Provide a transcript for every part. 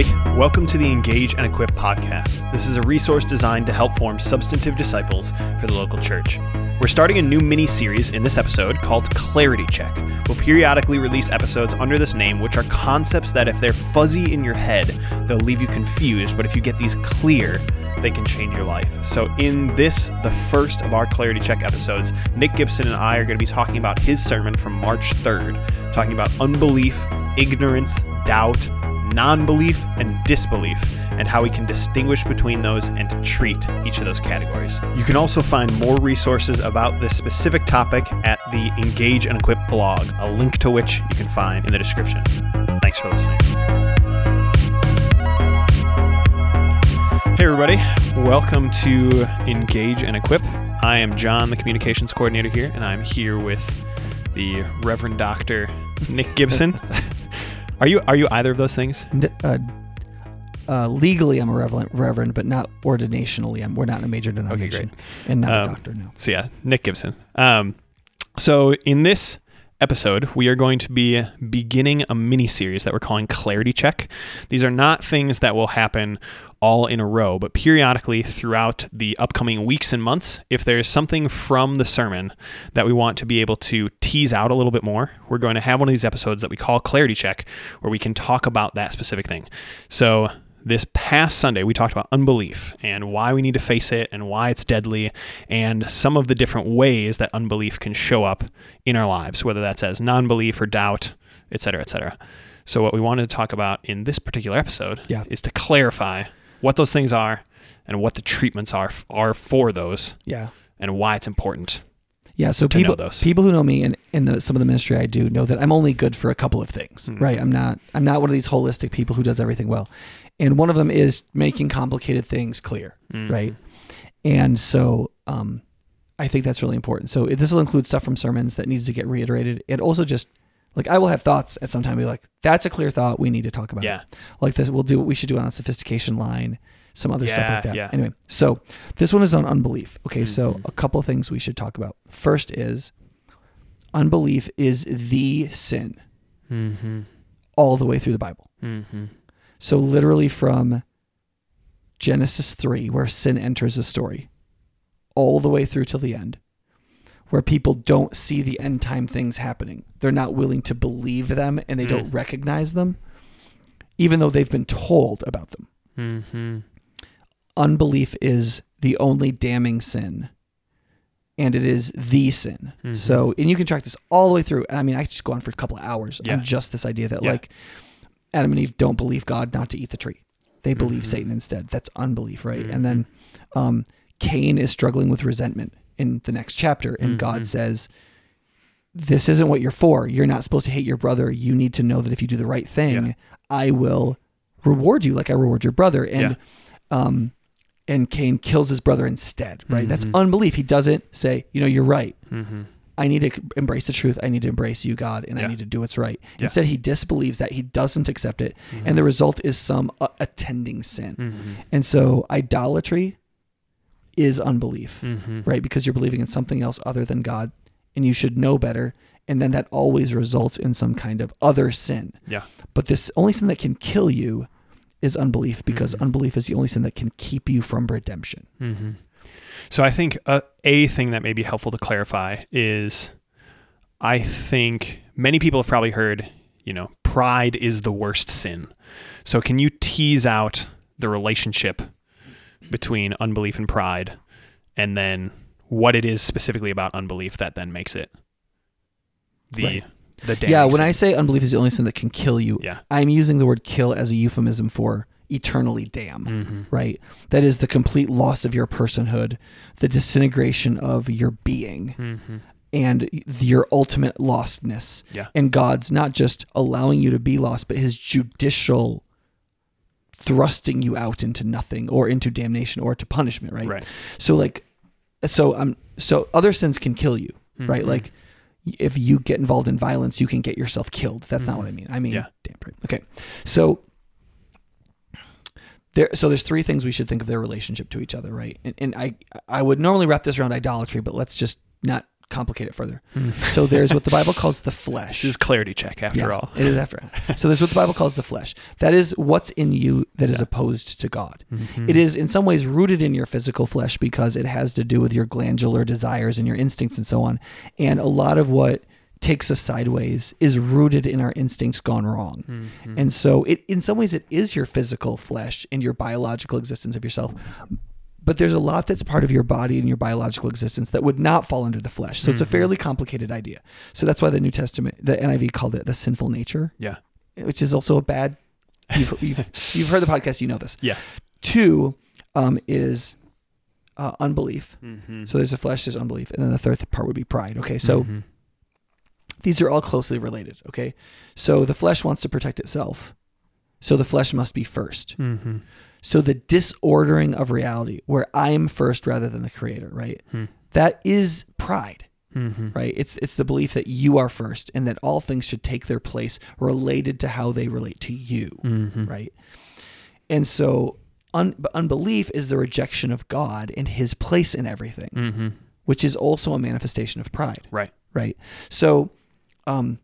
everybody. Welcome to the Engage and Equip podcast. This is a resource designed to help form substantive disciples for the local church. We're starting a new mini series in this episode called Clarity Check. We'll periodically release episodes under this name, which are concepts that, if they're fuzzy in your head, they'll leave you confused, but if you get these clear, they can change your life. So, in this, the first of our Clarity Check episodes, Nick Gibson and I are going to be talking about his sermon from March 3rd, talking about unbelief, ignorance, doubt, non belief, and disbelief, and how we can distinguish between those and treat each of those categories. You can also find more resources about this specific topic at the Engage and Equip blog, a link to which you can find in the description. Thanks for listening. Hey, everybody. Welcome to Engage and Equip. I am John, the communications coordinator here, and I'm here with the Reverend Dr. Nick Gibson. are you are you either of those things? Uh, uh, legally, I'm a reverend, reverend, but not ordinationally. I'm, we're not in a major denomination, great. and not Um, a doctor. No. So yeah, Nick Gibson. Um, so in this episode, we are going to be beginning a mini series that we're calling Clarity Check. These are not things that will happen all in a row, but periodically throughout the upcoming weeks and months, if there's something from the sermon that we want to be able to tease out a little bit more, we're going to have one of these episodes that we call Clarity Check, where we can talk about that specific thing. So this past Sunday, we talked about unbelief and why we need to face it and why it's deadly and some of the different ways that unbelief can show up in our lives, whether that's as non belief or doubt, et cetera, et cetera. So, what we wanted to talk about in this particular episode Yeah. is to clarify what those things are and what the treatments are, are for those Yeah. and why it's important. Yeah, so people those. people who know me and in the, some of the ministry I do know that I'm only good for a couple of things, Mhm. right? I'm not I'm not one of these holistic people who does everything well, and one of them is making complicated things clear, Mhm. right? And so um, I think that's really important. So this will include stuff from sermons that needs to get reiterated. It also just like I will have thoughts at some time be like that's a clear thought we need to talk about. Yeah. like this we'll do what we should do on a sophistication line some other stuff like that yeah. anyway so this one is on unbelief okay so Mhm. a couple of things we should talk about first is unbelief is the sin Mm-hmm. all the way through the bible Mm-hmm. so literally from genesis 3 where sin enters the story all the way through till the end where people don't see the end time things happening they're not willing to believe them and they Mm. don't recognize them even though they've been told about them Mm-hmm. unbelief is the only damning sin and it is the sin Mhm. so and you can track this all the way through and i mean i could just go on for a couple of hours Yeah. on just this idea that Yeah. like adam and eve don't believe god not to eat the tree they believe Mhm. satan instead that's unbelief right and then um, cain is struggling with resentment in the next chapter and Mhm. god says this isn't what you're for you're not supposed to hate your brother you need to know that if you do the right thing Yeah. i will reward you like i reward your brother and um and Cain kills his brother instead, right? That's Mhm. unbelief. He doesn't say, you know, you're right. Mm-hmm. I need to embrace the truth. I need to embrace you, God, and Yeah. I need to do what's right. Yeah. Instead, he disbelieves that. He doesn't accept it. Mhm. And the result is some uh, attending sin. Mm-hmm. And so, idolatry is unbelief, Mm-hmm. right? Because you're believing in something else other than God, and you should know better. And then that always results in some kind of other sin. Yeah. But this only sin that can kill you is unbelief because Mhm. unbelief is the only sin that can keep you from redemption. Mm-hmm. So I think uh, a thing that may be helpful to clarify is I think many people have probably heard, you know, pride is the worst sin. So can you tease out the relationship between unbelief and pride and then what it is specifically about unbelief that then makes it the Right. the yeah, when sin? I say unbelief is the only sin that can kill you, yeah. I'm using the word kill as a euphemism for eternally damn, Mm-hmm. right? That is the complete loss of your personhood, the disintegration of your being, Mm-hmm. and your ultimate lostness. Yeah. And God's not just allowing you to be lost, but his judicial thrusting you out into nothing or into damnation or to punishment, right? Right. So like so um so other sins can kill you, right? Mhm. Like if you get involved in violence, you can get yourself killed. That's not Mhm. what I mean. I mean, Yeah. damn right. Okay. So there so there's three things we should think of their relationship to each other, right? And, and I I would normally wrap this around idolatry, but let's just not complicate it further. So there's what the Bible calls the flesh. This is clarity check after Yeah, all. It is after. so there's what the Bible calls the flesh. That is what's in you that is opposed to God. Mm-hmm. It is in some ways rooted in your physical flesh because it has to do with your glandular desires and your instincts and so on. And a lot of what takes us sideways is rooted in our instincts gone wrong. Mm-hmm. And so it in some ways it is your physical flesh and your biological existence of yourself but there's a lot that's part of your body and your biological existence that would not fall under the flesh. So mm-hmm. it's a mm-hmm. fairly complicated idea. So that's why the New Testament, the NIV called it the sinful nature. Yeah. Which is also a bad. You've, you've, you've heard the podcast, you know this. Yeah. Two um, is uh, unbelief. Mm-hmm. So there's a flesh, there's unbelief. And then the third part would be pride. Okay. So mm-hmm. these are all closely related. Okay. So the flesh wants to protect itself. So the flesh must be 1st so the disordering of reality, where I'm first rather than the creator, right? Hmm. That is pride Mm-hmm. right? It's it's the belief that you are first and that all things should take their place related to how they relate to you, Mm-hmm. right? And so un, unbelief is the rejection of God and his place in everything, Mm-hmm. which is also a manifestation of pride, Right. right? So um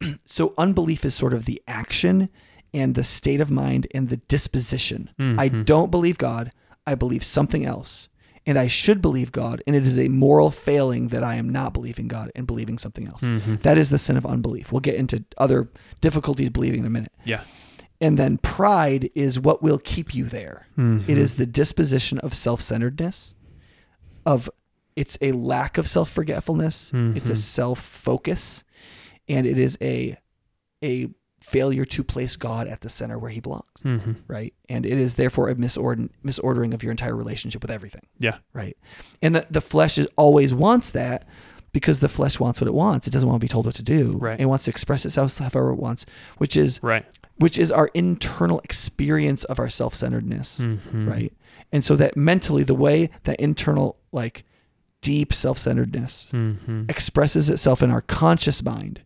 so unbelief is sort of the action and the state of mind and the disposition. I Mhm. don't believe God, I believe something else. And I should believe God, and it is a moral failing that I am not believing God and believing something else. Mhm. That is the sin of unbelief. We'll get into other difficulties believing in a minute. Yeah. And then pride is what will keep you there. Mhm. It is the disposition of self-centeredness, of it's a lack of self-forgetfulness, it's a Mhm. self-focus, and it is a a failure to place God at the center where he belongs, Mm-hmm. right? And it is therefore a misord- misordering of your entire relationship with everything, Yeah. right? And the, the flesh is always wants that because the flesh wants what it wants. It doesn't want to be told what to do. Right. It wants to express itself however it wants, which is Right. which is our internal experience of our self-centeredness, Mm-hmm. right? And so that mentally the way that internal like deep self-centeredness Mm-hmm. expresses itself in our conscious mind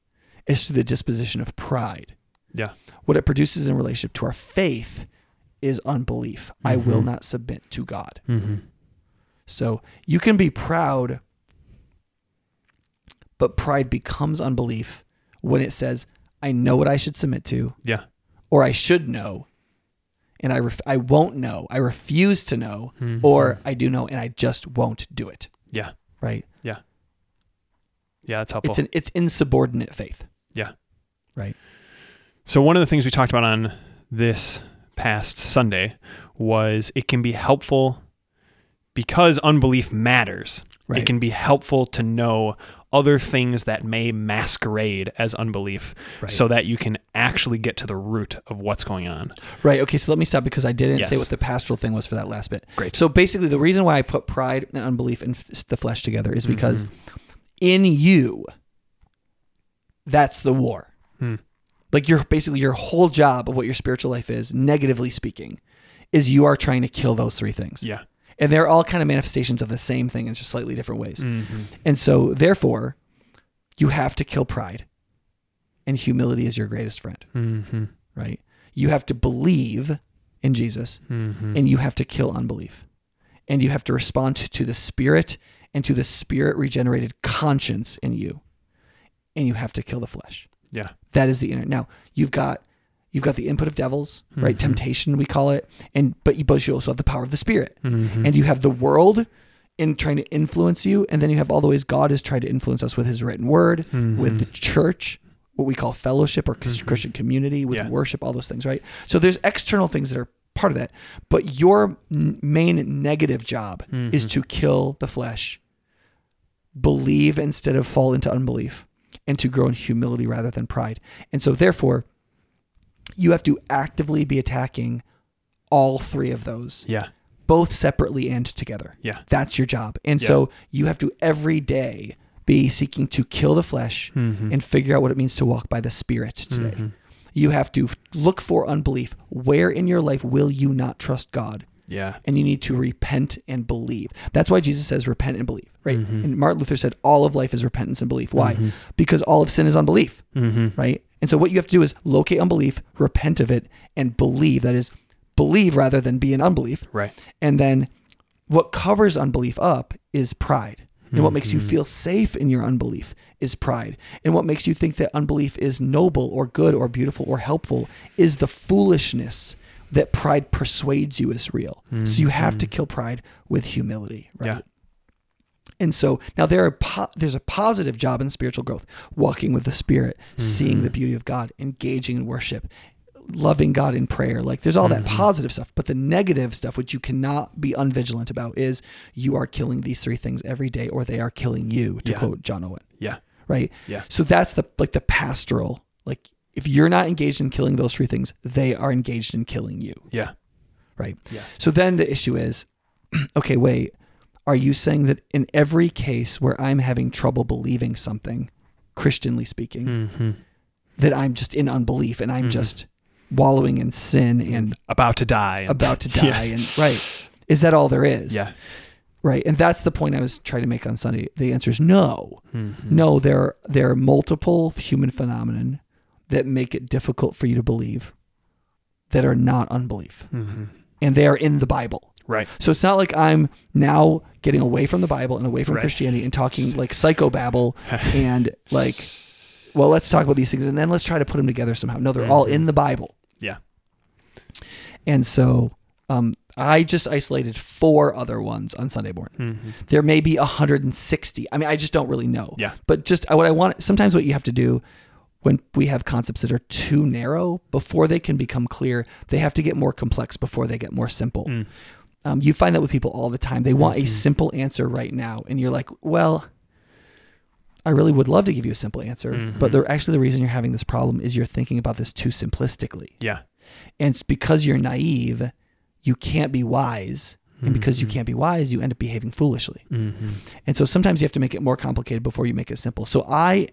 is through the disposition of pride. Yeah. What it produces in relationship to our faith is unbelief. I will Mhm. not submit to God. Mm-hmm. So you can be proud, but pride becomes unbelief when it says, I know what I should submit to, Yeah. or I should know, and I, ref- I won't know. I refuse to know, Mhm. or I do know and I just won't do it. Yeah. Right? Yeah. Yeah. That's helpful. It's an it's insubordinate faith. Yeah. Right. So one of the things we talked about on this past Sunday was it can be helpful because unbelief matters. Right. It can be helpful to know other things that may masquerade as unbelief Right. so that you can actually get to the root of what's going on. Right. Okay. So let me stop because I didn't say what the pastoral thing was for that last bit. Great. So basically, the reason why I put pride and unbelief and the flesh together is because Mm-hmm. in you, that's the war. Like your basically your whole job of what your spiritual life is, negatively speaking, is you are trying to kill those three things, Yeah. and they're all kind of manifestations of the same thing in just slightly different ways. Mm-hmm. And so, therefore, you have to kill pride, and humility is your greatest friend. Mm-hmm. Right? You have to believe in Jesus, Mm-hmm. and you have to kill unbelief. And you have to respond to the spirit and to the spirit regenerated conscience in you. And you have to kill the flesh. Yeah. That is the inner. Now, you've got you've got the input of devils, right? Mhm. Temptation we call it. And but you but you also have the power of the spirit. Mm-hmm. And you have the world in trying to influence you, and then you have all the ways God has tried to influence us with his written word, with the church, what we call fellowship or Mhm. Christian community, with Yeah. worship, all those things, right? So there's external things that are part of that, but your n- main negative job is Mhm. to kill the flesh, believe instead of fall into unbelief, and to grow in humility rather than pride. And so therefore, you have to actively be attacking all three of those yeah. both separately and together. Yeah. That's your job. And Yeah. so you have to every day be seeking to kill the flesh Mm-hmm. and figure out what it means to walk by the spirit today. Mhm. You have to look for unbelief. Where in your life will you not trust God? Yeah. And you need to repent and believe. That's why Jesus says repent and believe, right? Mhm. And Martin Luther said all of life is repentance and belief. Why? Mhm. Because all of sin is unbelief, Mm-hmm. right? And so what you have to do is locate unbelief, repent of it, and believe. That is, believe rather than be in unbelief. Right. And then what covers unbelief up is pride. And what makes you Mhm. feel safe in your unbelief is pride. And what makes you think that unbelief is noble or good or beautiful or helpful is the foolishness that pride persuades you is real. So you have to kill pride with humility, right? Yeah. And so now there are po- there's a positive job in spiritual growth, walking with the Spirit, seeing mm-hmm. the beauty of God, engaging in worship, loving God in prayer. Like there's all that mm-hmm. positive stuff, but the negative stuff, which you cannot be unvigilant about, is you are killing these three things every day, or they are killing you. To Yeah. quote John Owen, Yeah. right? Yeah. So that's the like the pastoral. Like if you're not engaged in killing those three things, they are engaged in killing you, Yeah. right? Yeah. So then the issue is, okay, wait, are you saying that in every case where I'm having trouble believing something, Christianly speaking, Mm-hmm. that I'm just in unbelief and I'm just wallowing in sin and About to die. and- about to die Yeah. and right? Is that all there is? Yeah. Right. And that's the point I was trying to make on Sunday. The answer is no. Mhm. No, there are, there are multiple human phenomenon that make it difficult for you to believe that are not unbelief. Mhm. And they are in the Bible. Right. So it's not like I'm now getting away from the Bible and away from Right. Christianity and talking like psychobabble and like, well, let's talk about these things and then let's try to put them together somehow. No, they're all Mhm. in the Bible. Yeah. And so um, I just isolated four other ones on Sunday morning. Mhm. There may be 160. I mean, I just don't really know. Yeah. But just what I want, sometimes what you have to do when we have concepts that are too narrow, before they can become clear, they have to get more complex before they get more simple. Mm. Um, you find that with people all the time. They want a Mhm. simple answer right now. And you're like, well, I really would love to give you a simple answer. But Mhm. the, actually, the reason you're having this problem is you're thinking about this too simplistically. Yeah. And it's because you're naive, you can't be wise. And because you Mhm. can't be wise, you end up behaving foolishly. Mhm. And so sometimes you have to make it more complicated before you make it simple. So I,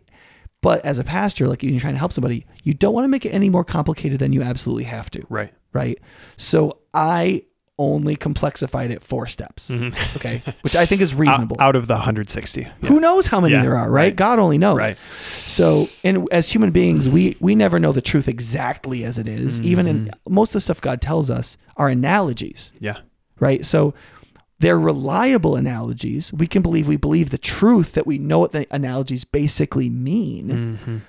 but as a pastor, like you're trying to help somebody, you don't want to make it any more complicated than you absolutely have to, Right. right? So I only complexified it four steps, Mhm. okay, which I think is reasonable. Out, out of the 160. Yeah. Who knows how many Yeah, there are, right? right. God only knows. Right. So, and as human beings, we we never know the truth exactly as it is. Even in Mm-hmm. most of the stuff God tells us are analogies Yeah. right? So they're reliable analogies. We can believe we believe the truth that we know what the analogies basically mean. Mhm.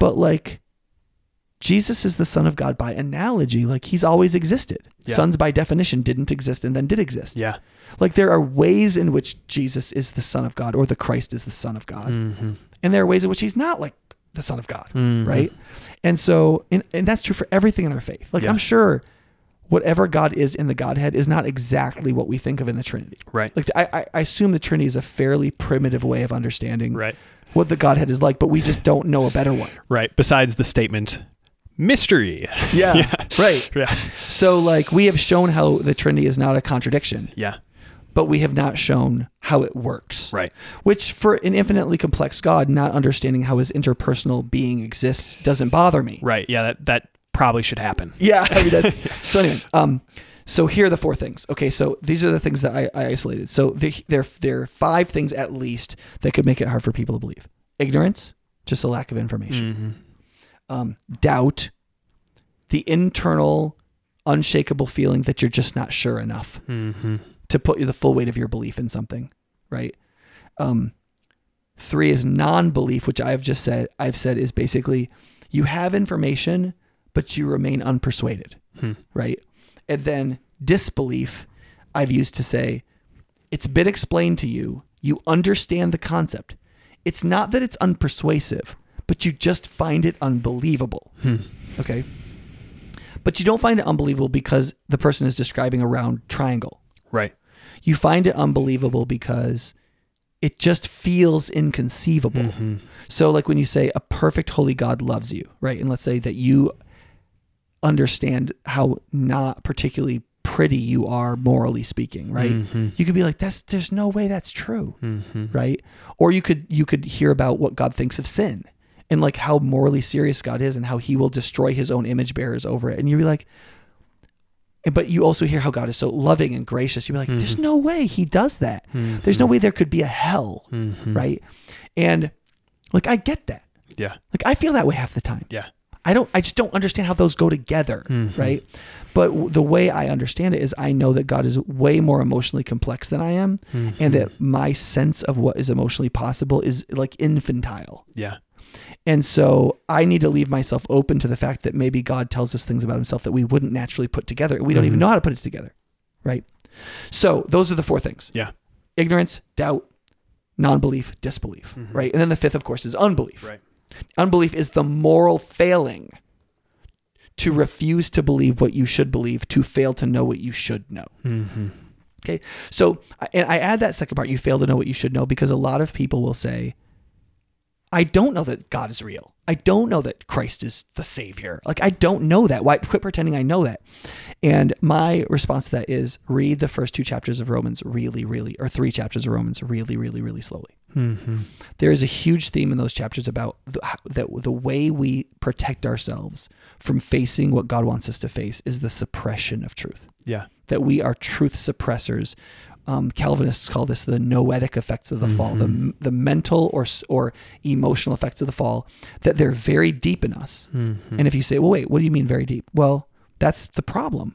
But like Jesus is the son of God by analogy, like he's always existed. Yeah. Sons by definition didn't exist and then did exist. Yeah. Like there are ways in which Jesus is the son of God or the Christ is the son of God. Mhm. And there are ways in which he's not like the son of God Mhm. right? And so, and, and that's true for everything in our faith. Like, Yeah. I'm sure whatever God is in the Godhead is not exactly what we think of in the Trinity. Right. Like, I, I- I assume the Trinity is a fairly primitive way of understanding Right. what the Godhead is like, but we just don't know a better one. Right. Besides the statement, mystery. Yeah. Right. Yeah. So, like, we have shown how the Trinity is not a contradiction, Yeah. but we have not shown how it works. Right. Which, for an infinitely complex God, not understanding how his interpersonal being exists doesn't bother me. Right. Yeah. That that probably should happen. Yeah, I mean that's so anyway. Um, so here are the four things. Okay, so these are the things that I, I isolated. So the, there there are five things at least that could make it hard for people to believe: ignorance, just a lack of information; Mhm. Um, doubt, the internal, unshakable feeling that you're just not sure enough Mhm. to put you the full weight of your belief in something, right? Um, three is non-belief, which I've just said. I've said is basically you have information, but you remain unpersuaded, Hmm. right? And then disbelief, I've used to say it's been explained to you. You understand the concept. It's not that it's unpersuasive, but you just find it unbelievable. Hmm. Okay. But you don't find it unbelievable because the person is describing a round triangle Right. you find it unbelievable because it just feels inconceivable. Mhm. So, like when you say a perfect holy God loves you, right? And let's say that you understand how not particularly pretty you are, morally speaking, right? Mhm. You could be like, "That's there's no way that's true," Mhm. right? Or you could you could hear about what God thinks of sin and like how morally serious God is and how He will destroy His own image bearers over it, and you'd be like, but you also hear how God is so loving and gracious. You'd be like, "There's no way He does that. There's no way there could be a hell." Mhm. right? And like I get that. Yeah. Like I feel that way half the time. Yeah. I don't I just don't understand how those go together, Mm-hmm. right? But w- the way I understand it is I know that God is way more emotionally complex than I am Mm-hmm. and that my sense of what is emotionally possible is like infantile. Yeah. And so I need to leave myself open to the fact that maybe God tells us things about himself that we wouldn't naturally put together. We don't even Mhm. know how to put it together, right? So those are the four things Yeah. ignorance, doubt, non belief, disbelief, Mhm. right? And then the fifth, of course, is unbelief. Right. Unbelief is the moral failing to refuse to believe what you should believe, to fail to know what you should know. Mm-hmm. Okay. So, and I add that second part, you fail to know what you should know, because a lot of people will say, I don't know that God is real. I don't know that Christ is the Savior. Like, I don't know that. Why quit pretending I know that? And my response to that is read the first two chapters of Romans really, really, or three chapters of Romans really, really, really slowly. Mm-hmm. There is a huge theme in those chapters about the, that the way we protect ourselves from facing what God wants us to face is the suppression of truth Yeah. that we are truth suppressors. Um, Calvinists call this the noetic effects of the fall, the, the mental or or emotional effects of the fall. That they're very deep in us. Mm-hmm. And if you say, "Well, wait, what do you mean very deep?" Well, that's the problem.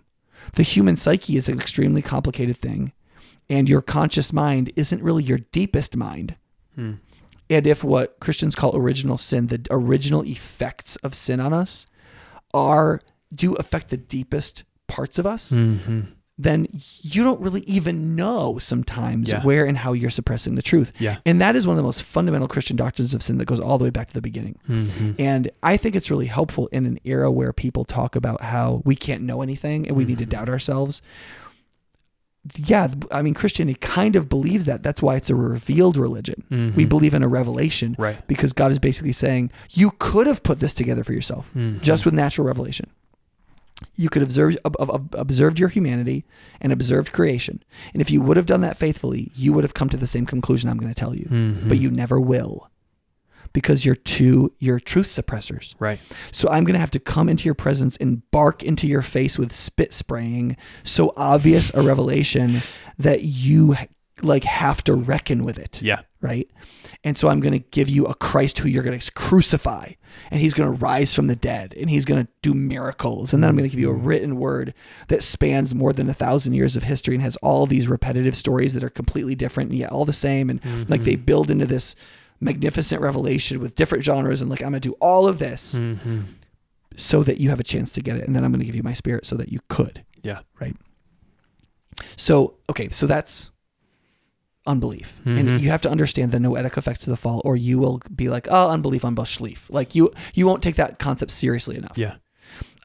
The human psyche is an extremely complicated thing, and your conscious mind isn't really your deepest mind. Hmm. And if what Christians call original sin, the original effects of sin on us are do affect the deepest parts of us, Mm-hmm. Then you don't really even know sometimes Yeah. where and how you're suppressing the truth. Yeah. And that is one of the most fundamental Christian doctrines of sin that goes all the way back to the beginning. Mm-hmm. And I think it's really helpful in an era where people talk about how we can't know anything and we need to Mhm. doubt ourselves. Yeah, I mean, Christianity kind of believes that. That's why it's a revealed religion. Mm-hmm. We believe in a revelation Right. because God is basically saying, you could have put this together for yourself Mhm. just with natural revelation. You could observe ob- ob- observed your humanity and observed creation, and if you would have done that faithfully, you would have come to the same conclusion I'm going to tell you. Mhm. But you never will, because you're too you're truth suppressors. Right. So I'm going to have to come into your presence and bark into your face with spit spraying, so obvious a revelation that you like have to reckon with it Yeah. right? And so I'm going to give you a Christ who you're going to crucify, and he's going to rise from the dead, and he's going to do miracles. And then I'm going to give you a written word that spans more than a thousand years of history and has all these repetitive stories that are completely different and yet all the same. And like they build into this magnificent revelation with different genres. And like, I'm going to do all of this Mm-hmm. so that you have a chance to get it. And then I'm going to give you my spirit so that you could. Yeah. Right. So, okay. So that's unbelief. Mhm. And you have to understand the noetic effects of the fall, or you will be like, oh, unbelief, unbelief. Like you, you won't take that concept seriously enough. Yeah.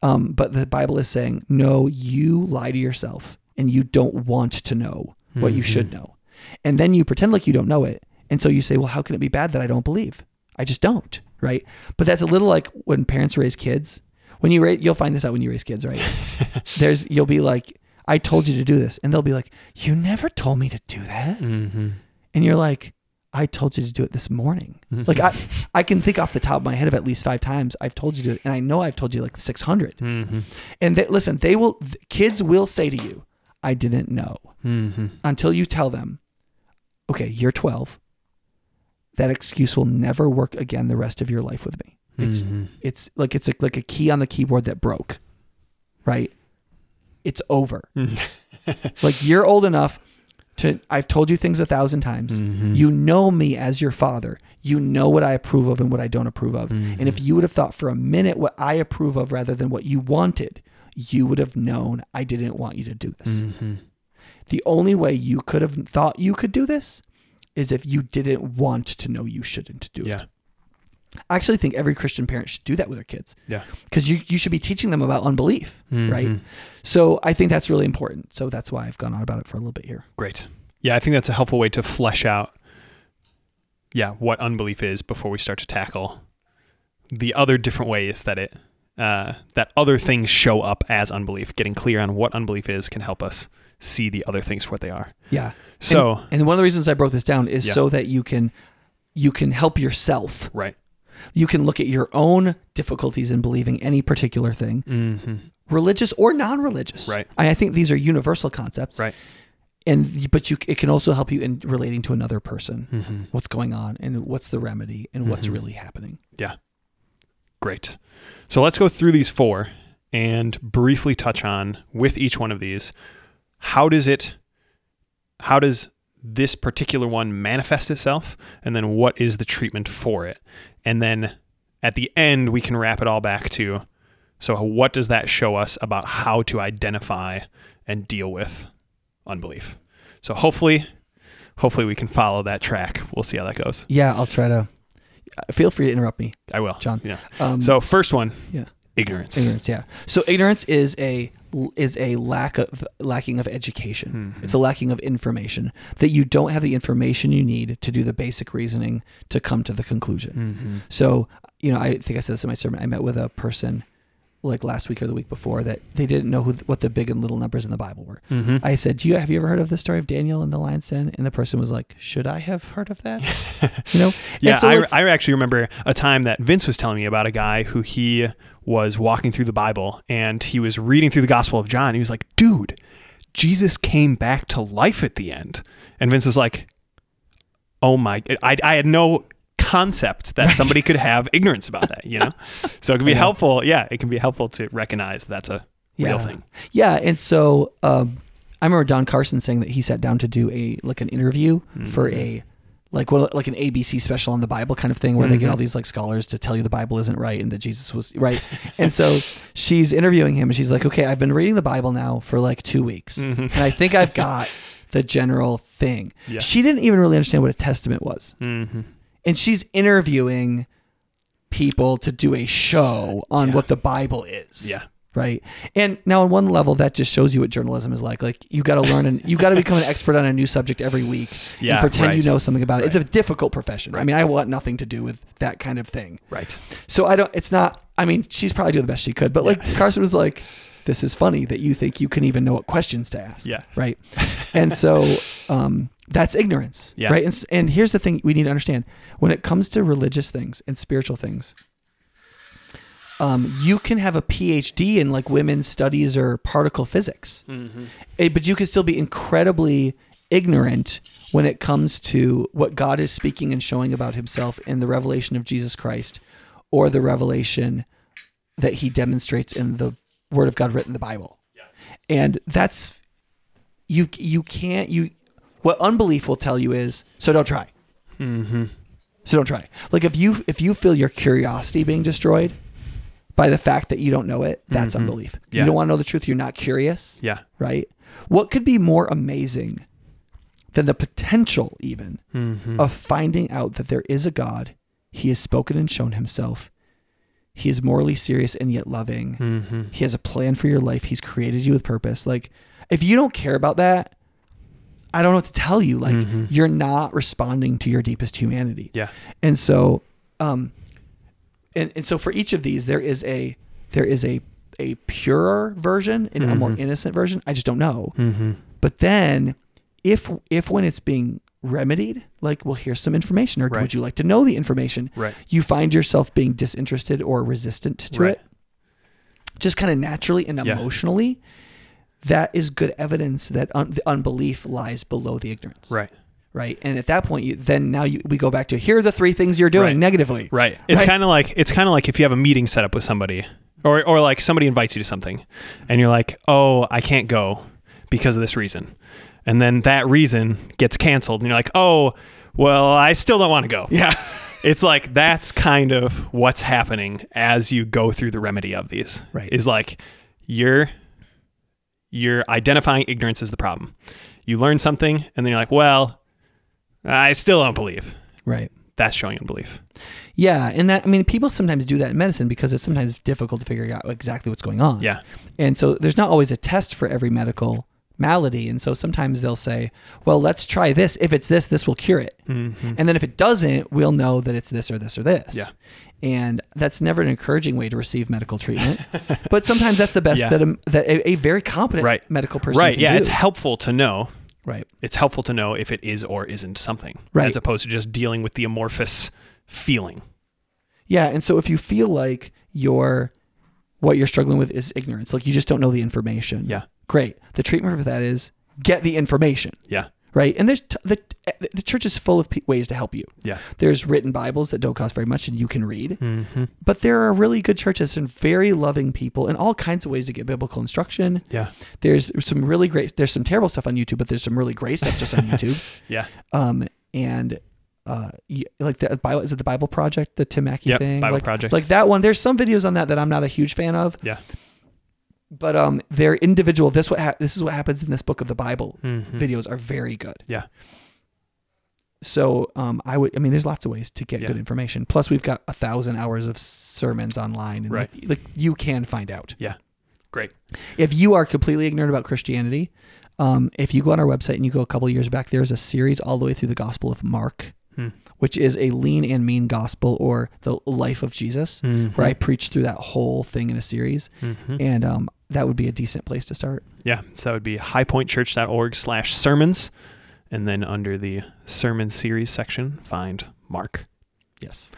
Um, but the Bible is saying, no, you lie to yourself and you don't want to know what you Mhm. should know. And then you pretend like you don't know it. And so you say, well, how can it be bad that I don't believe? I just don't. Right. But that's a little like when parents raise kids. When you raise, you'll find this out when you raise kids, right? There's, you'll be like, I told you to do this. And they'll be like, you never told me to do that. Mm-hmm. And you're like, I told you to do it this morning. Like I, I can think off the top of my head of at least five times I've told you to do it. And I know I've told you like 600. Mm-hmm. And they, listen, they will, kids will say to you, I didn't know Mm-hmm. until you tell them, okay, you're 12. That excuse will never work again the rest of your life with me. It's, Mm-hmm. it's like, it's like, like a key on the keyboard that broke, right? It's over. like you're old enough to, I've told you things a thousand times. Mhm. You know me as your father. You know what I approve of and what I don't approve of. And if you would have thought for a minute what I approve of rather than what you wanted, you would have known I didn't want you to do this. Mm-hmm. The only way you could have thought you could do this is if you didn't want to know you shouldn't do Yeah. it. I actually think every Christian parent should do that with their kids Yeah. because you, you should be teaching them about unbelief, right? Mhm. So I think that's really important. So that's why I've gone on about it for a little bit here. Great. Yeah, I think that's a helpful way to flesh out yeah, what unbelief is before we start to tackle the other different ways that it uh, that other things show up as unbelief. Getting clear on what unbelief is can help us see the other things for what they are. Yeah. So, and, and one of the reasons I broke this down is Yeah. so that you can you can help yourself. right. You can look at your own difficulties in believing any particular thing, Mm-hmm. religious or non-religious. Right. I, I think these are universal concepts. Right. And but you it can also help you in relating to another person. Mm-hmm. What's going on and what's the remedy and what's Mhm. really happening. Yeah. Great. So let's go through these four and briefly touch on with each one of these how does it how does this particular one manifest itself and then what is the treatment for it and then at the end we can wrap it all back to so what does that show us about how to identify and deal with unbelief so hopefully hopefully we can follow that track we'll see how that goes Yeah, I'll try to. uh, Feel free to interrupt me, i will John. yeah Um, so first one yeah. ignorance Ignorance, yeah. So ignorance is a is a lack of lacking of education. Mhm. It's a lacking of information that you don't have the information you need to do the basic reasoning to come to the conclusion. mm-hmm. So, you know, I think I said this in my sermon. I met with a person like last week or the week before that they didn't know who, what the big and little numbers in the Bible were. Mm-hmm. I said, "Do you have you ever heard of the story of Daniel and the lion's den?" And the person was like, "Should I have heard of that?" You know? Yeah, so, I, like- I actually remember a time that Vince was telling me about a guy who he was walking through the Bible and he was reading through the Gospel of John. He was like, dude, Jesus came back to life at the end. And Vince was like, oh my, I, I had no concept that somebody could have ignorance about that, you know? So it can be helpful. Yeah, it can be helpful to recognize that's a real thing. Yeah, and so um, I remember Don Carson saying that he sat down to do a like an interview for Mhm. a like what like an ABC special on the Bible kind of thing where they get Mhm. all these like scholars to tell you the Bible isn't right and that Jesus was right. and so she's interviewing him and she's like, "Okay, I've been reading the Bible now for like 2 weeks. Mhm. And I think I've got the general thing." Yeah. She didn't even really understand what a testament was. Mm-hmm. And she's interviewing people to do a show on Yeah. what the Bible is Yeah. Right? And now on one level that just shows you what journalism is like. Like you got to learn and you got to become an expert on a new subject every week Yeah, and pretend you know something about it. It's a difficult profession. I mean i want nothing to do with that kind of thing. Right. so i don't it's not i mean she's probably doing the best she could but like carson was like this is funny that you think you can even know what questions to ask. Yeah. right? And so um that's ignorance Yeah. right? And, and here's the thing we need to understand. When it comes to religious things and spiritual things um, you can have a phd in like women's studies or particle physics. Mm-hmm. Eh, but you can still be incredibly ignorant when it comes to what god is speaking and showing about himself in the revelation of jesus christ or the revelation that he demonstrates in the word of god written in the bible. And that's you you can't you what unbelief will tell you is so don't try. Mm-hmm. so don't try. Like if you if you feel your curiosity being destroyed by the fact that you don't know it that's Mhm. unbelief Yeah. you don't want to know the truth you're not curious Yeah. right what could be more amazing than the potential even Mm-hmm. of finding out that there is a god he has spoken and shown himself he is morally serious and yet loving mm-hmm. he has a plan for your life. He's created you with purpose. Like, if you don't care about that, I don't know what to tell you. Like, Mhm. you're not responding to your deepest humanity. Yeah. And so, um, and, and so for each of these, there is a there is a a purer version and a more Mhm. innocent version. I just don't know. Mm-hmm. But then, if if when it's being remedied, like, well, here's some information, or Right. would you like to know the information? Right. You find yourself being disinterested or resistant to Right. it just kind of naturally and Yeah. emotionally, that is good evidence that un- the unbelief lies below the ignorance. Right. Right. And at that point, you then now you, we go back to here are the three things you're doing Right. negatively. Right. It's Right. kind of like it's kind of like if you have a meeting set up with somebody, or or like somebody invites you to something, and you're like, oh, I can't go because of this reason, and then that reason gets canceled, and you're like, oh, well, I still don't want to go. Yeah. It's like that's kind of what's happening as you go through the remedy of these. Right. Is like you're you're identifying ignorance as the problem. You learn something, and then you're like, well, I still don't believe. Right. That's showing unbelief. Yeah. And that, I mean, people sometimes do that in medicine because it's sometimes difficult to figure out exactly what's going on. Yeah. And so there's not always a test for every medical malady. And so sometimes they'll say, well, let's try this. If it's this, this will cure it. Mm-hmm. And then if it doesn't, we'll know that it's this or this or this. Yeah. And that's never an encouraging way to receive medical treatment. but sometimes that's the best Yeah. that, a, that a, a very competent Right. medical person right yeah do. it's helpful to know right. it's helpful to know if it is or isn't something Right. as opposed to just dealing with the amorphous feeling Yeah. And so if you feel like your what you're struggling with is ignorance, like you just don't know the information. Yeah. Great. The treatment for that is get the information. yeah right? And there's t- the the church is full of pe- ways to help you. Yeah. There's written Bibles that don't cost very much and you can read, Mm-hmm. but there are really good churches and very loving people and all kinds of ways to get biblical instruction. Yeah. There's some really great. There's some terrible stuff on YouTube, but there's some really great stuff just on YouTube. Yeah. Um, and uh, like the Bible is it the Bible Project, the Tim Mackie Yep. thing, Bible like, Project. like that one. There's some videos on that that I'm not a huge fan of. Yeah. But um, they're individual. This what hap this is what happens in this book of the Bible. Mhm. Videos are very good. Yeah. So um, I would. I mean, there's lots of ways to get Yeah. good information. Plus, we've got a thousand hours of sermons online, and Right. like, like you can find out. Yeah. Great. If you are completely ignorant about Christianity, um, if you go on our website and you go a couple years back, there's a series all the way through the Gospel of Mark, Hmm. which is a lean and mean gospel or the life of Jesus, where I preach through that whole thing in a series, Mhm. and um, that would be a decent place to start. Yeah. So that would be highpointchurch.org slash sermons. And then under the sermon series section, find Mark. Yes.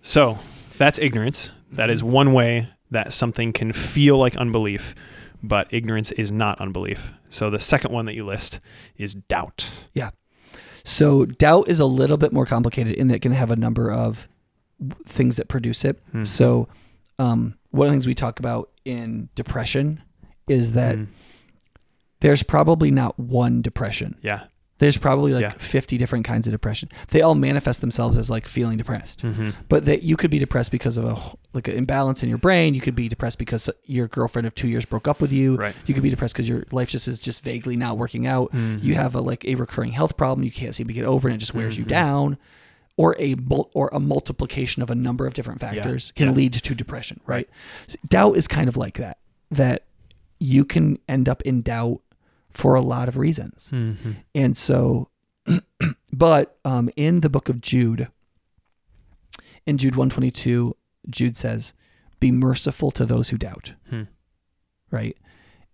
So that's ignorance. That is one way that something can feel like unbelief, but ignorance is not unbelief. So the second one that you list is doubt. Yeah. So doubt is a little bit more complicated in that it can have a number of things that produce it. Mhm. So um, one of the things we talk about in depression is that Mm. there's probably not one depression. Yeah. There's probably like Yeah. 50 different kinds of depression. They all manifest themselves as like feeling depressed. Mm-hmm. But that you could be depressed because of a like an imbalance in your brain. You could be depressed because your girlfriend of 2 years broke up with you. Right. You could be depressed because your life just is just vaguely not working out. Mhm. You have a like a recurring health problem you can't seem to get over and it just wears you Mhm. down. Or a or a multiplication of a number of different factors can Yeah. lead to depression, right? So doubt is kind of like that. That you can end up in doubt for a lot of reasons. Mhm. And so, but um, in the book of Jude, in Jude 122, Jude says, Be merciful to those who doubt. Hmm. Right?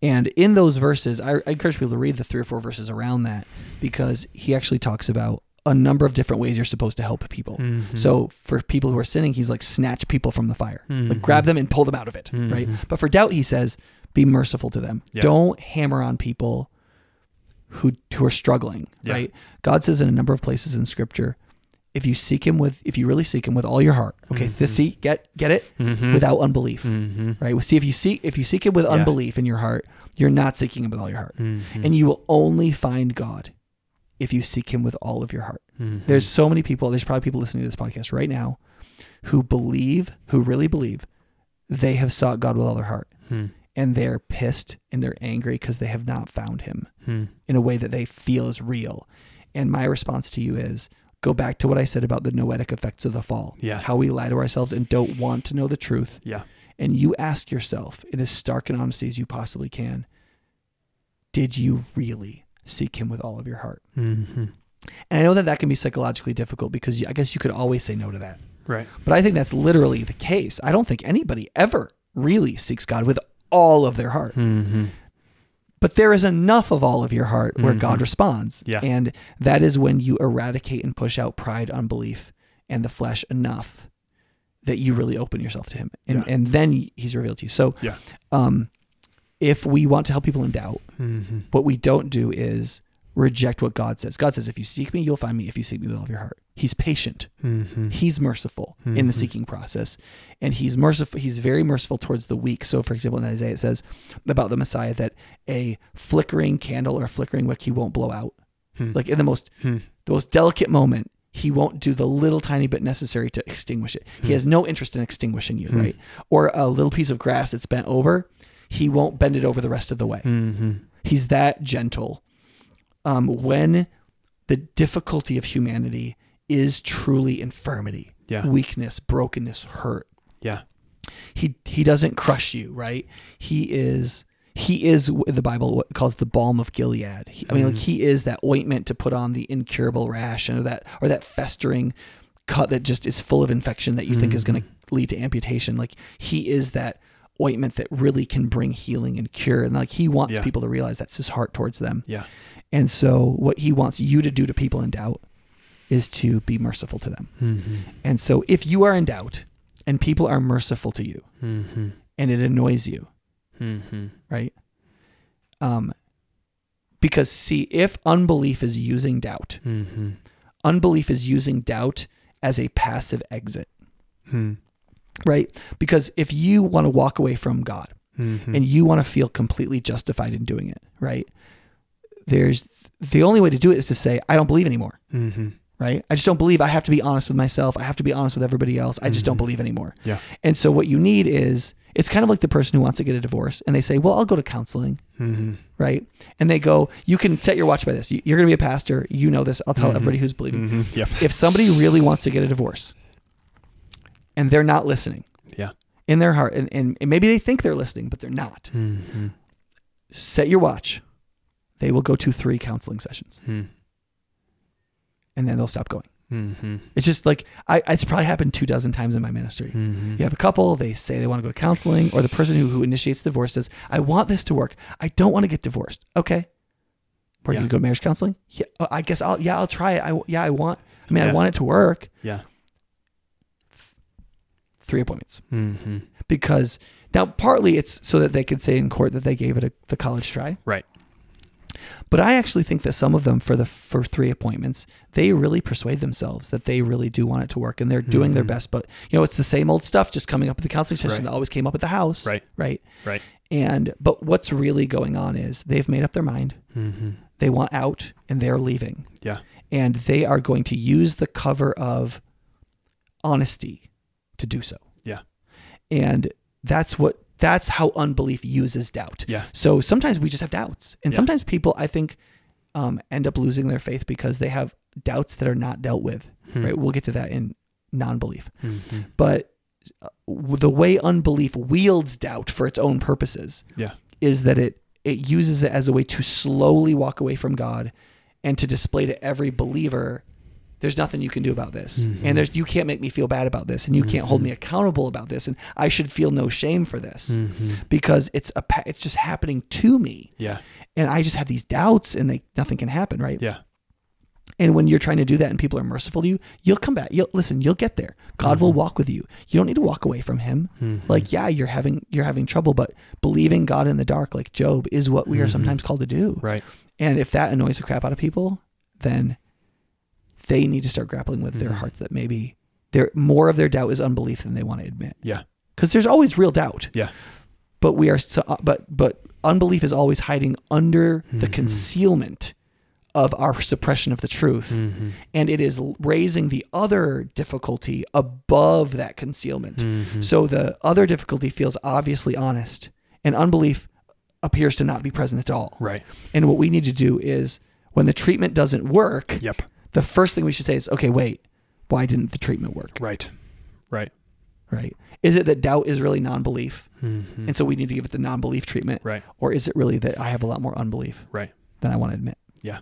And in those verses, I, I encourage people to read the three or four verses around that because he actually talks about a number of different ways you're supposed to help people. Mhm. So for people who are sinning, he's like snatch people from the fire, like Mhm. grab them and pull them out of it, right? Mhm. But for doubt, he says, be merciful to them. Yeah. Don't hammer on people who who are struggling, Yeah. right? God says in a number of places in Scripture, if you seek Him with, if you really seek Him with all your heart, okay, Mhm. this see get get it Mhm. without unbelief, right? Well, see if you seek if you seek Him with Yeah. unbelief in your heart, you're not seeking Him with all your heart, and you will only find God if you seek Him with all of your heart. Mhm. There's so many people, there's probably people listening to this podcast right now who believe, who really believe they have sought God with all their heart. Mhm. And they're pissed and they're angry because they have not found him Mhm. in a way that they feel is real. And my response to you is go back to what I said about the noetic effects of the fall. Yeah. How we lie to ourselves and don't want to know the truth. Yeah. And you ask yourself in as stark and honesty as you possibly can, did you really seek him with all of your heart? Mhm. And I know that that can be psychologically difficult because I guess you could always say no to that. Right. But I think that's literally the case. I don't think anybody ever really seeks God with all of their heart. Mhm. But there is enough of all of your heart where Mhm. God responds. Yeah. And that is when you eradicate and push out pride, unbelief, and the flesh enough that you really open yourself to Him. And, Yeah. and then He's revealed to you. So, Yeah. um, if we want to help people in doubt, Mhm. what we don't do is reject what God says. God says, if you seek me, you'll find me if you seek me with all of your heart. He's patient. Mhm. He's merciful in the Mhm. seeking process. And he's merciful. He's very merciful towards the weak. So, for example, in Isaiah, it says about the Messiah that a flickering candle or a flickering wick he won't blow out. Hmm. Like in the most, Hmm. the most delicate moment, he won't do the little tiny bit necessary to extinguish it. He Hmm. has no interest in extinguishing you, right? Or a little piece of grass that's bent over, he won't bend it over the rest of the way. Mhm. He's that gentle. Um, when the difficulty of humanity is truly infirmity, Yeah. weakness, brokenness, hurt, Yeah. he he doesn't crush you, right? He is he is the Bible what calls the balm of Gilead. He, I mean, like Mhm. he is that ointment to put on the incurable rash, or that or that festering cut that just is full of infection that you think is going to lead to amputation. Like he is that ointment that really can bring healing and cure. And like he wants Yeah. people to realize that's his heart towards them. Yeah. And so what he wants you to do to people in doubt is to be merciful to them. Mhm. And so if you are in doubt and people are merciful to you Mhm. and it annoys you, Mhm. right? Um Because see, if unbelief is using doubt, Mm-hmm. unbelief is using doubt as a passive exit, Hmm. Right? Because if you want to walk away from God Mm-hmm. and you want to feel completely justified in doing it, right? There's the only way to do it is to say, I don't believe anymore, Mm-hmm. right? I just don't believe. I have to be honest with myself. I have to be honest with everybody else. I just don't believe anymore. Yeah. And so what you need is it's kind of like the person who wants to get a divorce and they say, Well, I'll go to counseling, Mm-hmm. right? And they go, You can set your watch by this. You- You're going to be a pastor. You know this. I'll tell everybody who's believing. Mm-hmm. Yep. If somebody really wants to get a divorce and they're not listening Yeah. in their heart, and, and, and maybe they think they're listening, but they're not, Mm-hmm. set your watch. They will go to three counseling sessions and then they'll stop going. Mm-hmm. It's just like, I, it's probably happened two dozen times in my ministry. Mm-hmm. You have a couple, they say they want to go to counseling, or the person who, who initiates divorce says, I want this to work. I don't want to get divorced. Okay. We're Yeah. to go to marriage counseling? Yeah, uh, I guess I'll, yeah, I'll try it. I, yeah, I want, I mean, I want it to work. Yeah. Three appointments. Mm-hmm. Because now, partly it's so that they could say in court that they gave it a, the college try. Right. But I actually think that some of them, for the for three appointments, they really persuade themselves that they really do want it to work, and they're doing their Mhm. best. But you know, it's the same old stuff, just coming up at the counseling session Right. that always came up at the house. Right. Right. Right. And but what's really going on is they've made up their mind. Mm-hmm. They want out, and they're leaving, Yeah. and they are going to use the cover of honesty to do so. Yeah. And that's what that's how unbelief uses doubt. Yeah. So sometimes we just have doubts, and Yeah. sometimes people, I think, um, end up losing their faith because they have doubts that are not dealt with. Hmm. Right? We'll get to that in non-belief, Mm-hmm. but uh, the way unbelief wields doubt for its own purposes Yeah. is that it it uses it as a way to slowly walk away from God and to display to every believer there's nothing you can do about this Mhm. and there's you can't make me feel bad about this and you can't hold me accountable about this and I should feel no shame for this Mm-hmm. because it's a it's just happening to me Yeah. and I just have these doubts and they nothing can happen right Yeah. and when you're trying to do that and people are merciful to you you'll come back you'll listen you'll get there God will walk with you you don't need to walk away from him Mm-hmm. like yeah you're having you're having trouble but believing god in the dark like Job is what we are sometimes called to do Right. and if that annoys the crap out of people then they need to start grappling with their Mhm. hearts that maybe they're more of their doubt is unbelief than they want to admit Yeah. because there's always real doubt Yeah. but we are so, but but unbelief is always hiding under the Mhm. concealment of our suppression of the truth Mm-hmm. and it is raising the other difficulty above that concealment Mm-hmm. so the other difficulty feels obviously honest, and unbelief appears to not be present at all. Right. And what we need to do is when the treatment doesn't work, Yep. The first thing we should say is, okay, wait, why didn't the treatment work? Right. Right. Right? Is it that doubt is really non belief? Mm-hmm. And so we need to give it the non belief treatment? Right. Or is it really that I have a lot more unbelief Right. than I want to admit? Yeah.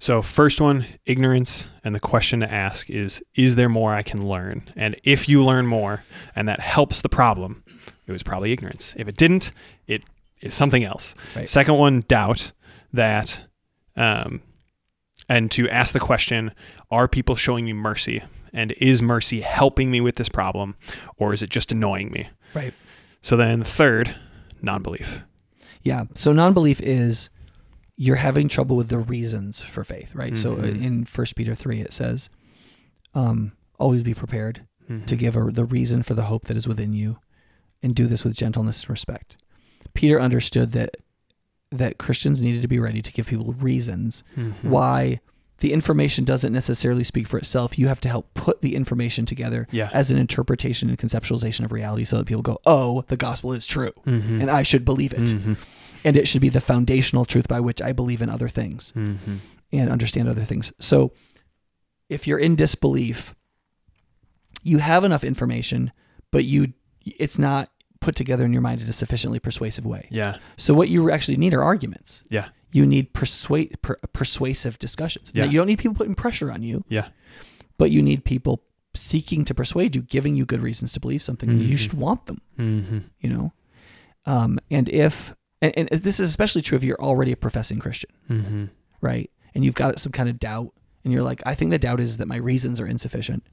So, first one, ignorance. And the question to ask is Is there more I can learn? And if you learn more and that helps the problem, it was probably ignorance. If it didn't, it is something else. Right. Second one, doubt that, um, and to ask the question Are people showing me mercy? And is mercy helping me with this problem? Or is it just annoying me? Right. So, then third, non belief. Yeah. So non belief is you're having trouble with the reasons for faith, right? So Mhm. in First Peter 3, it says, um, always be prepared to give a, the reason for the hope that is within you and do this with gentleness and respect. Peter understood that that Christians needed to be ready to give people reasons Mhm. why the information doesn't necessarily speak for itself. You have to help put the information together Yeah. as an interpretation and conceptualization of reality so that people go, "Oh, the gospel is true Mhm. and I should believe it." Mhm. And it should be the foundational truth by which I believe in other things Mhm. and understand other things. So if you're in disbelief, you have enough information, but you it's not put together in your mind in a sufficiently persuasive way. Yeah. So what you actually need are arguments. Yeah. You need persuade per, persuasive discussions. Now, Yeah. you don't need people putting pressure on you, Yeah. but you need people seeking to persuade you, giving you good reasons to believe something. and You should want them, Mm-hmm. you know. Um, and if and, and this is especially true if you're already a professing Christian Mm-hmm. right? And you've got some kind of doubt, and you're like, I think the doubt is that my reasons are insufficient.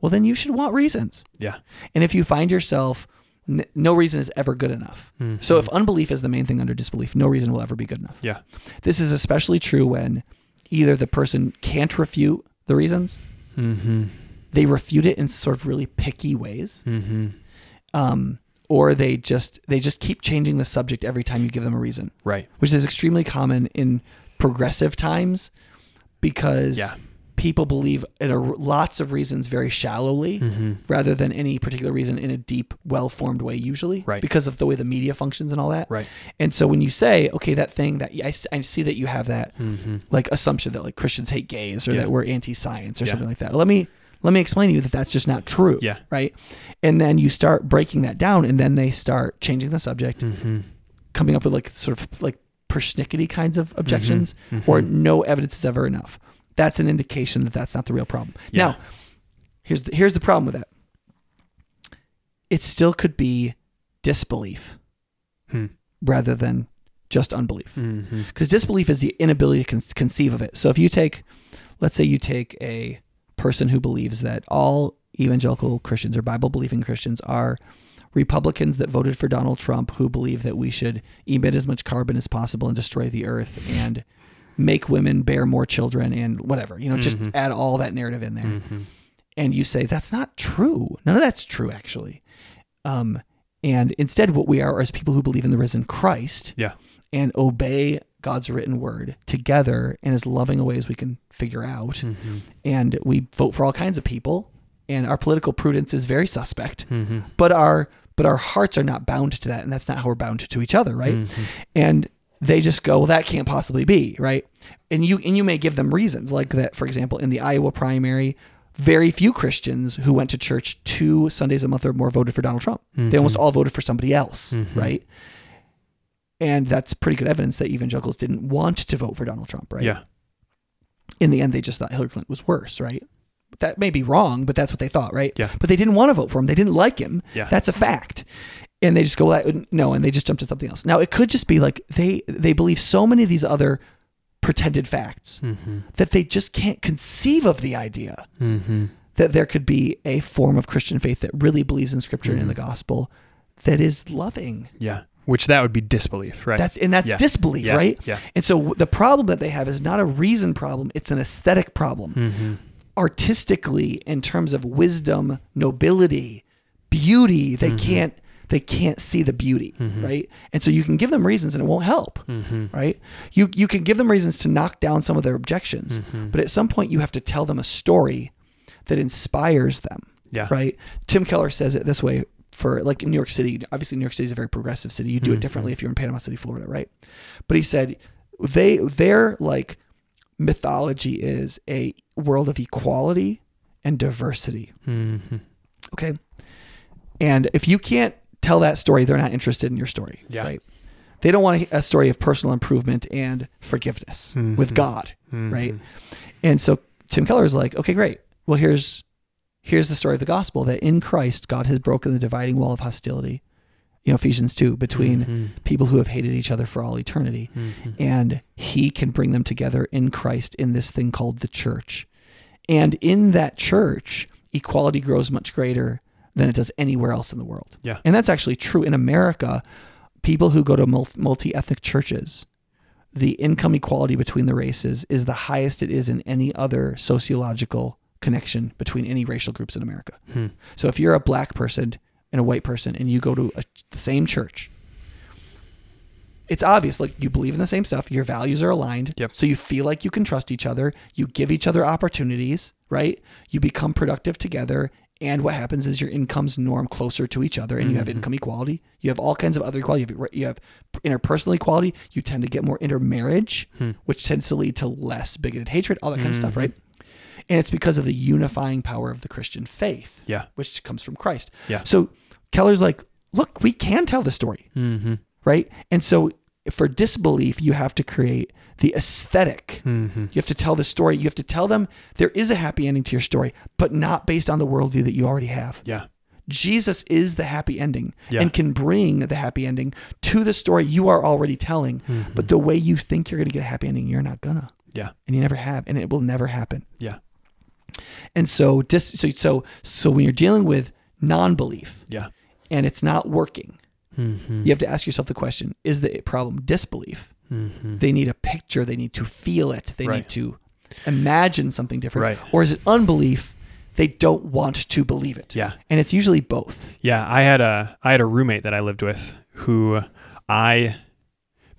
Well, then you should want reasons. Yeah. And if you find yourself N- no reason is ever good enough. So if unbelief is the main thing under disbelief, no reason will ever be good enough. Yeah. This is especially true when either the person can't refute the reasons, Mm-hmm. they refute it in sort of really picky ways, Mm-hmm. um, or they just they just keep changing the subject every time you give them a reason, Right. which is extremely common in progressive times because Yeah. People believe in a, lots of reasons very shallowly Mm-hmm. rather than any particular reason in a deep, well-formed way usually Right. because of the way the media functions and all that. Right. And so when you say, okay, that thing that i, I see that you have that Mm-hmm. like assumption that like Christians hate gays or Yeah. that we're anti-science or Yeah. something like that. Let me let me explain to you that that's just not true. Yeah. Right. And then you start breaking that down, and then they start changing the subject, Mm-hmm. coming up with like sort of like persnickety kinds of objections, Mhm. or no evidence is ever enough. That's an indication that that's not the real problem. Yeah. Now, here's the, here's the problem with that. It still could be disbelief Hmm. rather than just unbelief Mm-hmm. because disbelief is the inability to con- conceive of it. So if you take, let's say you take a person who believes that all evangelical Christians or Bible believing Christians are Republicans that voted for Donald Trump who believe that we should emit as much carbon as possible and destroy the earth and make women bear more children and whatever, you know, just Mhm. add all that narrative in there. Mm-hmm. And you say, that's not true. None of that's true, actually. Um, and instead, what we are is people who believe in the risen Christ Yeah. and obey God's written word together in as loving a way as we can figure out. Mm-hmm. And we vote for all kinds of people, and our political prudence is very suspect. Mm-hmm. But our but our hearts are not bound to that, and that's not how we're bound to each other, right? Mhm. And they just go, well, that can't possibly be, right? And you and you may give them reasons, like that, for example, in the Iowa primary, very few Christians who went to church two Sundays a month or more voted for Donald Trump. They almost all voted for somebody else, Mhm. right? And that's pretty good evidence that evangelicals didn't want to vote for Donald Trump, right? Yeah. In the end, they just thought Hillary Clinton was worse, right? That may be wrong, but that's what they thought, right? Yeah. But they didn't want to vote for him. They didn't like him. Yeah. That's a fact. And they just go like, no, and they just jump to something else. Now it could just be like they they believe so many of these other pretended facts Mm-hmm. that they just can't conceive of the idea Mm-hmm. that there could be a form of Christian faith that really believes in Scripture and in the Mm-hmm. gospel that is loving. Yeah. Which that would be disbelief, right? That's and that's Yeah. disbelief, Yeah. right? Yeah. And so the problem that they have is not a reason problem; it's an aesthetic problem. Mm-hmm. Artistically, in terms of wisdom, nobility, beauty, they can't they can't see the beauty, right? And so you can give them reasons, and it won't help, Mm-hmm. right? You you can give them reasons to knock down some of their objections, Mm-hmm. but at some point you have to tell them a story that inspires them, Yeah. right? Tim Keller says it this way for like in New York City. Obviously, New York City is a very progressive city. You do it differently if you're in Panama City, Florida, right? But he said they their like mythology is a world of equality and diversity. Mm-hmm. Okay, and if you can't tell that story, they're not interested in your story, Yeah. right? They don't want a story of personal improvement and forgiveness with Mhm. God, Mm-hmm. right? And so Tim Keller is like, okay, great. Well, here's here's the story of the gospel that in Christ God has broken the dividing wall of hostility. You know, Ephesians two between Mhm. people who have hated each other for all eternity, Mhm. and He can bring them together in Christ in this thing called the church. And in that church, equality grows much greater than it does anywhere else in the world. Yeah. And that's actually true in America. People who go to multi ethnic churches, the income equality between the races is the highest it is in any other sociological connection between any racial groups in America. Hmm. So if you're a black person and a white person and you go to a, the same church, it's obvious like you believe in the same stuff, your values are aligned. Yep. So you feel like you can trust each other, you give each other opportunities, right? You become productive together and what happens is your incomes norm closer to each other and you have Mm-hmm. income equality. You have all kinds of other equality. You have, you have interpersonal equality. You tend to get more intermarriage, Hmm. which tends to lead to less bigoted hatred, all that kind of stuff, Mm-hmm. right? And it's because of the unifying power of the Christian faith Yeah. which comes from Christ. Yeah. So Keller's like, look, we can tell the story, Mm-hmm. right? And so for disbelief, you have to create the aesthetic. Mm-hmm. You have to tell the story. You have to tell them there is a happy ending to your story, but not based on the worldview that you already have. Yeah. Jesus is the happy ending Yeah. and can bring the happy ending to the story you are already telling. Mm-hmm. But the way you think you're going to get a happy ending, you're not gonna, Yeah. and you never have, and it will never happen. Yeah. And so, dis, so so so when you're dealing with non-belief, Yeah. and it's not working, Mm-hmm. you have to ask yourself the question is the problem disbelief? Mm-hmm. They need a picture, they need to feel it, they Right. need to imagine something different. Right. Or is it unbelief? They don't want to believe it. Yeah. And it's usually both. Yeah, I had a I had a roommate that I lived with who I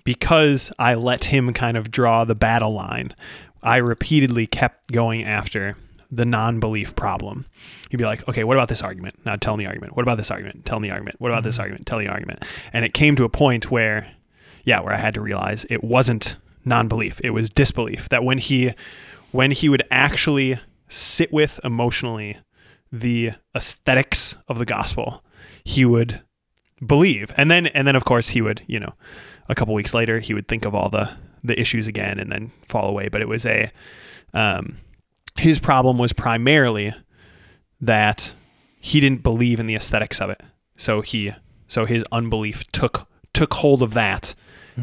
because I let him kind of draw the battle line, I repeatedly kept going after the non-belief problem. He'd be like, "Okay, what about this argument? Now tell me the argument. What about this argument? Tell me the argument. What about this argument? Tell me the argument." And it came to a point where yeah, where I had to realize it wasn't non-belief, it was disbelief. That when he when he would actually sit with emotionally the aesthetics of the gospel, he would believe. And then and then of course he would, you know, a couple weeks later he would think of all the the issues again and then fall away. But it was a um his problem was primarily that he didn't believe in the aesthetics of it. So he so his unbelief took took hold of that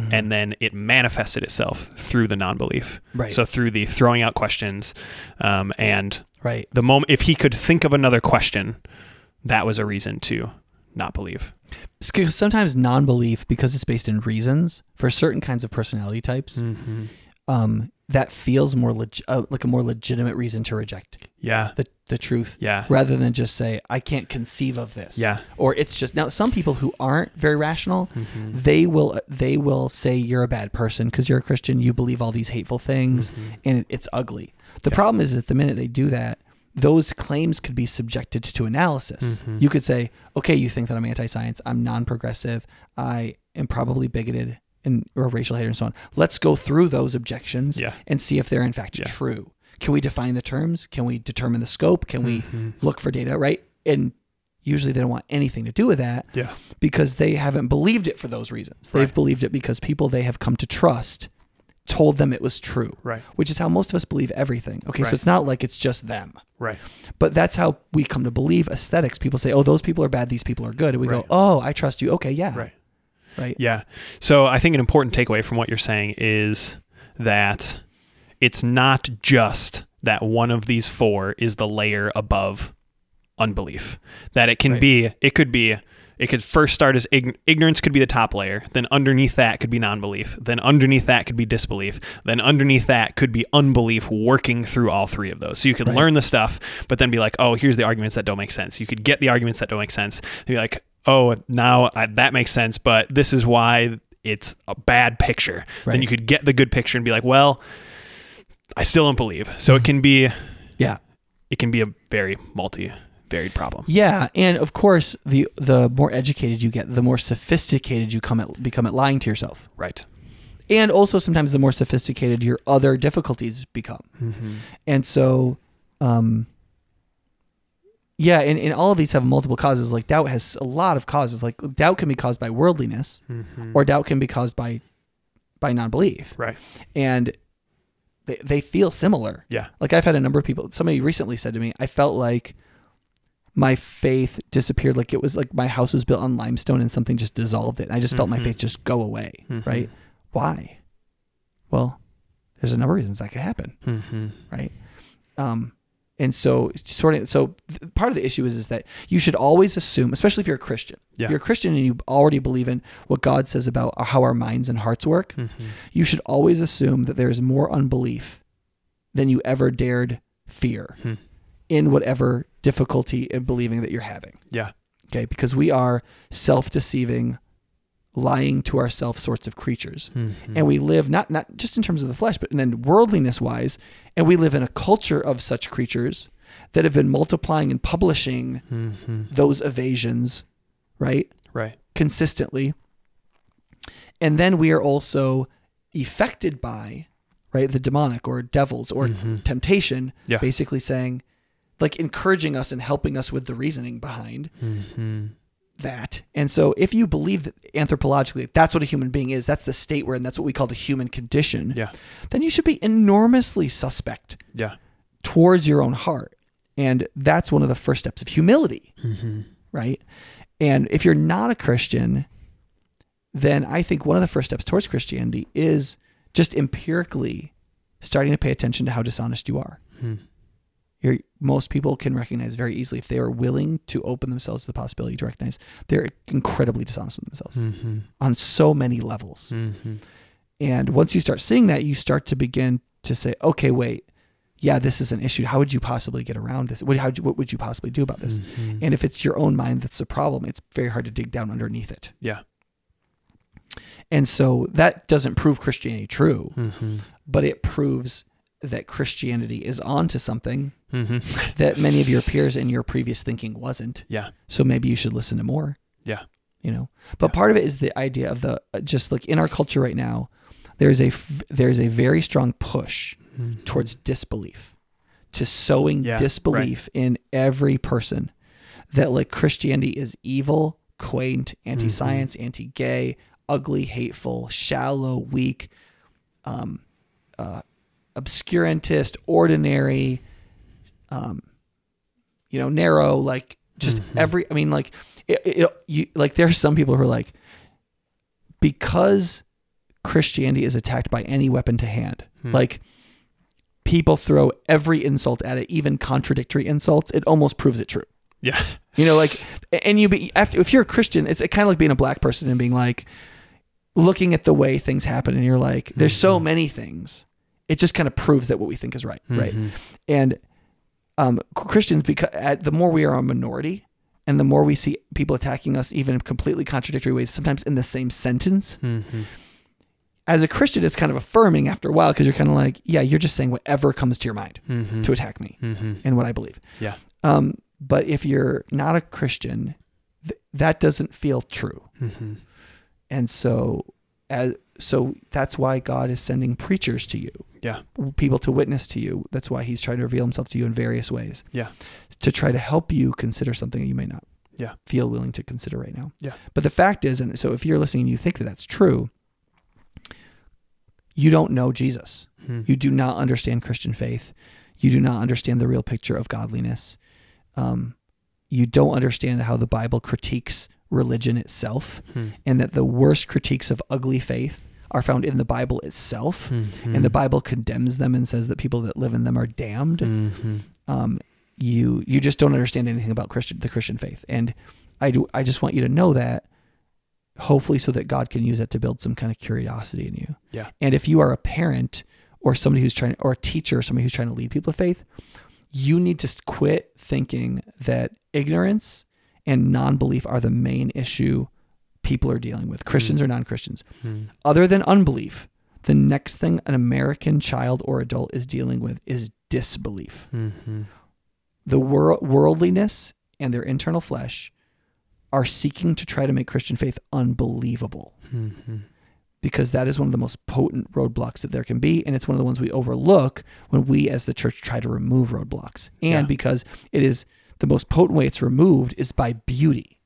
and then it manifested itself through the non-belief. Right. So through the throwing out questions, um, and Right. the moment if he could think of another question, that was a reason to not believe. Sometimes non belief, because it's based in reasons for certain kinds of personality types, Mm-hmm. um, that feels more leg- uh, like a more legitimate reason to reject Yeah, the, the truth yeah, rather than just say, I can't conceive of this. Yeah. Or it's just now some people who aren't very rational, Mm-hmm. they will they will say you're a bad person because you're a Christian, you believe all these hateful things Mm-hmm. and it, it's ugly. The problem is that the minute they do that, those claims could be subjected to analysis. Mm-hmm. You could say, okay, you think that I'm anti-science, I'm non-progressive, I am probably bigoted and or racial hater and so on. Let's go through those objections Yeah. and see if they're in fact Yeah. true. Can we define the terms? Can we determine the scope? Can we Mm-hmm. look for data, right? And usually they don't want anything to do with that yeah, because they haven't believed it for those reasons. They've Right. believed it because people they have come to trust told them it was true. right, Which is how most of us believe everything. Okay, so it's not like it's just them. right, But that's how we come to believe aesthetics. People say, "Oh, those people are bad, these people are good." And we Right. go, "Oh, I trust you." Okay, yeah. right. Right. Yeah. So I think an important takeaway from what you're saying is that it's not just that one of these four is the layer above unbelief. That it can Right. be, it could be, it could first start as ign- ignorance could be the top layer. Then underneath that could be non-belief. Then underneath that could be disbelief. Then underneath that could be unbelief working through all three of those. So you could Right. learn the stuff, but then be like, oh, here's the arguments that don't make sense. You could get the arguments that don't make sense. And be like, oh, now I, that makes sense, but this is why it's a bad picture. Then you could get the good picture and be like, well, I still don't believe. So it can be Yeah. it can be a very multi varied problem. Yeah, and of course, the the more educated you get, the more sophisticated you come at become at lying to yourself. Right. And also sometimes the more sophisticated your other difficulties become. Mm-hmm. And so, um, yeah, and, and all of these have multiple causes. Like doubt has a lot of causes. Like doubt can be caused by worldliness, Mm-hmm. or doubt can be caused by by non-belief, Right. and they they feel similar. Yeah. Like I've had a number of people. Somebody recently said to me, I felt like my faith disappeared. Like it was like my house was built on limestone and something just dissolved it. And I just felt my Mhm. faith just go away. Mhm. Right? Why? Well, there's a number of reasons that could happen Mm-hmm. right? Um, and so sort of so part of the issue is is that you should always assume, especially if you're a Christian, Yeah. if you're a Christian and you already believe in what God says about how our minds and hearts work, Mm-hmm. you should always assume that there is more unbelief than you ever dared fear Hmm. in whatever difficulty in believing that you're having. Yeah. Okay, because we are self-deceiving, lying to ourselves sorts of creatures Mm-hmm. and we live not not just in terms of the flesh, but then worldliness wise, and we live in a culture of such creatures that have been multiplying and publishing Mm-hmm. those evasions, right, Right. consistently. And then we are also affected by, right, the demonic or devils or Mhm. temptation, Yeah. basically saying, like encouraging us and helping us with the reasoning behind Mm-hmm. That. And so if you believe that anthropologically that's what a human being is, that's the state we're in, that's what we call the human condition, Yeah. then you should be enormously suspect Yeah. towards your own heart. And that's one of the first steps of humility, Mm-hmm. right? And if you're not a Christian, then I think one of the first steps towards Christianity is just empirically starting to pay attention to how dishonest you are. Hmm. You're, most people can recognize very easily if they are willing to open themselves to the possibility to recognize they're incredibly dishonest with themselves Mm-hmm. on so many levels. Mm-hmm. And once you start seeing that, you start to begin to say, okay, wait, yeah, this is an issue. How would you possibly get around this? What, how, what would you possibly do about this? Mhm. And if it's your own mind that's the problem, it's very hard to dig down underneath it. Yeah. And so that doesn't prove Christianity true, Mm-hmm. but it proves that Christianity is onto something Mm-hmm. that many of your peers in your previous thinking wasn't. Yeah. So maybe you should listen to more. Yeah. You know, but Yeah. part of it is the idea of the uh, just like in our culture right now, there's a there's a very strong push Mm-hmm. towards disbelief, to sowing Yeah, disbelief in every person that like Christianity is evil, quaint, anti-science, Mm-hmm. anti-gay, ugly, hateful, shallow, weak, um, uh, obscurantist, ordinary, um, you know, narrow, like just Mhm. every. I mean, like it, it, you like there's some people who are like because Christianity is attacked by any weapon to hand, Hmm. like people throw every insult at it, even contradictory insults. It almost proves it true. Yeah. You know, like, and you be after if you're a Christian, it's kind of like being a black person and being like, looking at the way things happen, and you're like, there's so Mhm. many things. It just kind of proves that what we think is right, right? Mhm. And um, Christians, because at, the more we are a minority, and the more we see people attacking us, even in completely contradictory ways, sometimes in the same sentence. Mhm. As a Christian, it's kind of affirming after a while because you're kind of like, yeah, you're just saying whatever comes to your mind Mhm. to attack me Mhm. and what I believe. Yeah. Um, but if you're not a Christian, th- that doesn't feel true. Mhm. And so, as so that's why God is sending preachers to you, Yeah. people to witness to you. That's why He's trying to reveal Himself to you in various ways. Yeah. to try to help you consider something that you may not. Yeah. feel willing to consider right now. Yeah. But the fact is, and so if you're listening and you think that that's true, you don't know Jesus. Mhm. You do not understand Christian faith. You do not understand the real picture of godliness. Um, you don't understand how the Bible critiques religion itself, Mhm. and that the worst critiques of ugly faith are found in the Bible itself. Mhm. And the Bible condemns them and says that people that live in them are damned. Mhm. Um, you you just don't understand anything about Christian the Christian faith, and I do. I just want you to know that, hopefully, so that God can use that to build some kind of curiosity in you. Yeah. And if you are a parent or somebody who's trying, or a teacher, or somebody who's trying to lead people to faith, you need to quit thinking that ignorance and non-belief are the main issue people are dealing with, Christians or non-Christians. Mhm. Other than unbelief, the next thing an American child or adult is dealing with is disbelief Mhm. the wor- worldliness and their internal flesh are seeking to try to make Christian faith unbelievable Mhm. because that is one of the most potent roadblocks that there can be. And it's one of the ones we overlook when we as the church try to remove roadblocks. And Yeah. because it is the most potent way it's removed is by beauty.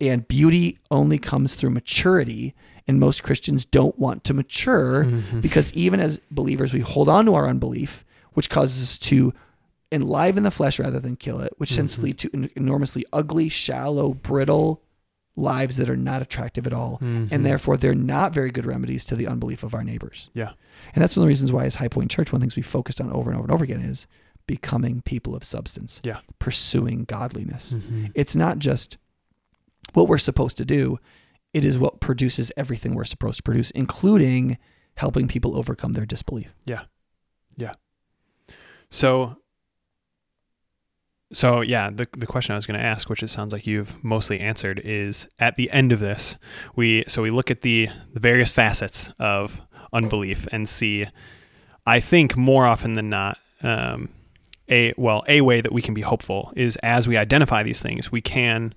And beauty only comes through maturity. And most Christians don't want to mature Mhm. because even as believers, we hold on to our unbelief, which causes us to enliven the flesh rather than kill it, which tends to Mhm. lead to en- enormously ugly, shallow, brittle lives that are not attractive at all. Mhm. And therefore, they're not very good remedies to the unbelief of our neighbors. Yeah. And that's one of the reasons why, as High Point Church, one of the things we focused on over and over and over again is becoming people of substance, Yeah. pursuing godliness. Mhm. It's not just what we're supposed to do, it is what produces everything we're supposed to produce, including helping people overcome their disbelief. Yeah. Yeah. So, so yeah, the the question I was going to ask, which it sounds like you've mostly answered, is at the end of this, we so we look at the the various facets of unbelief and see, I think more often than not, um, a well a way that we can be hopeful is as we identify these things, we can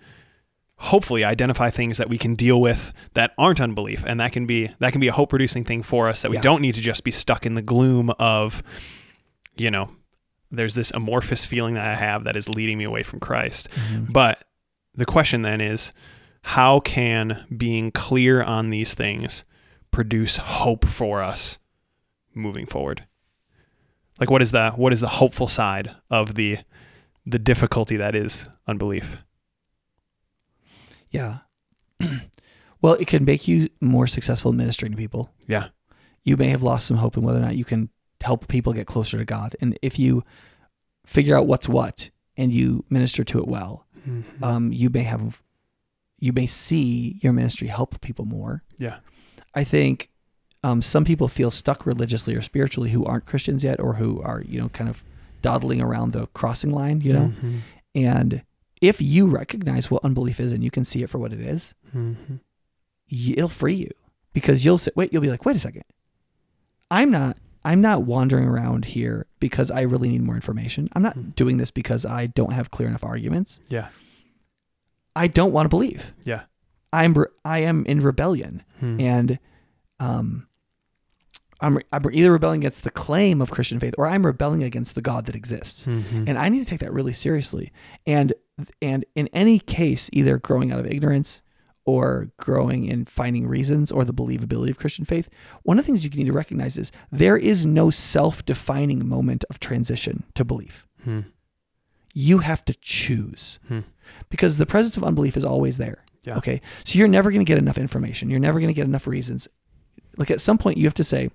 hopefully identify things that we can deal with that aren't unbelief and that can be that can be a hope producing thing for us that we Yeah. don't need to just be stuck in the gloom of you know there's this amorphous feeling that I have that is leading me away from Christ. Mm-hmm. But the question then is how can being clear on these things produce hope for us moving forward? Like what is the what is the hopeful side of the the difficulty that is unbelief? Yeah. well, it can make you more successful in ministering to people. Yeah. You may have lost some hope in whether or not you can help people get closer to God. And if you figure out what's what and you minister to it well, Mhm. um, you may have you may see your ministry help people more. yeah. I think um, some people feel stuck religiously or spiritually who aren't Christians yet or who are, you know, kind of dawdling around the crossing line, you know. Mhm. And if you recognize what unbelief is and you can see it for what it is, Mhm. it'll free you because you'll say, wait, you'll be like, wait a second. I'm not I'm not wandering around here because I really need more information. I'm not Hmm. doing this because I don't have clear enough arguments. Yeah. I don't want to believe. Yeah. I'm re- I am in rebellion Hmm. and um I'm, re- I'm either rebelling against the claim of Christian faith or I'm rebelling against the God that exists. Mhm. And I need to take that really seriously. And and in any case, either growing out of ignorance or growing in finding reasons or the believability of Christian faith, one of the things you need to recognize is there is no self-defining moment of transition to belief. Hmm. You have to choose. Hmm. Because the presence of unbelief is always there. Yeah. Okay. So you're never going to get enough information. You're never going to get enough reasons. Like at some point you have to say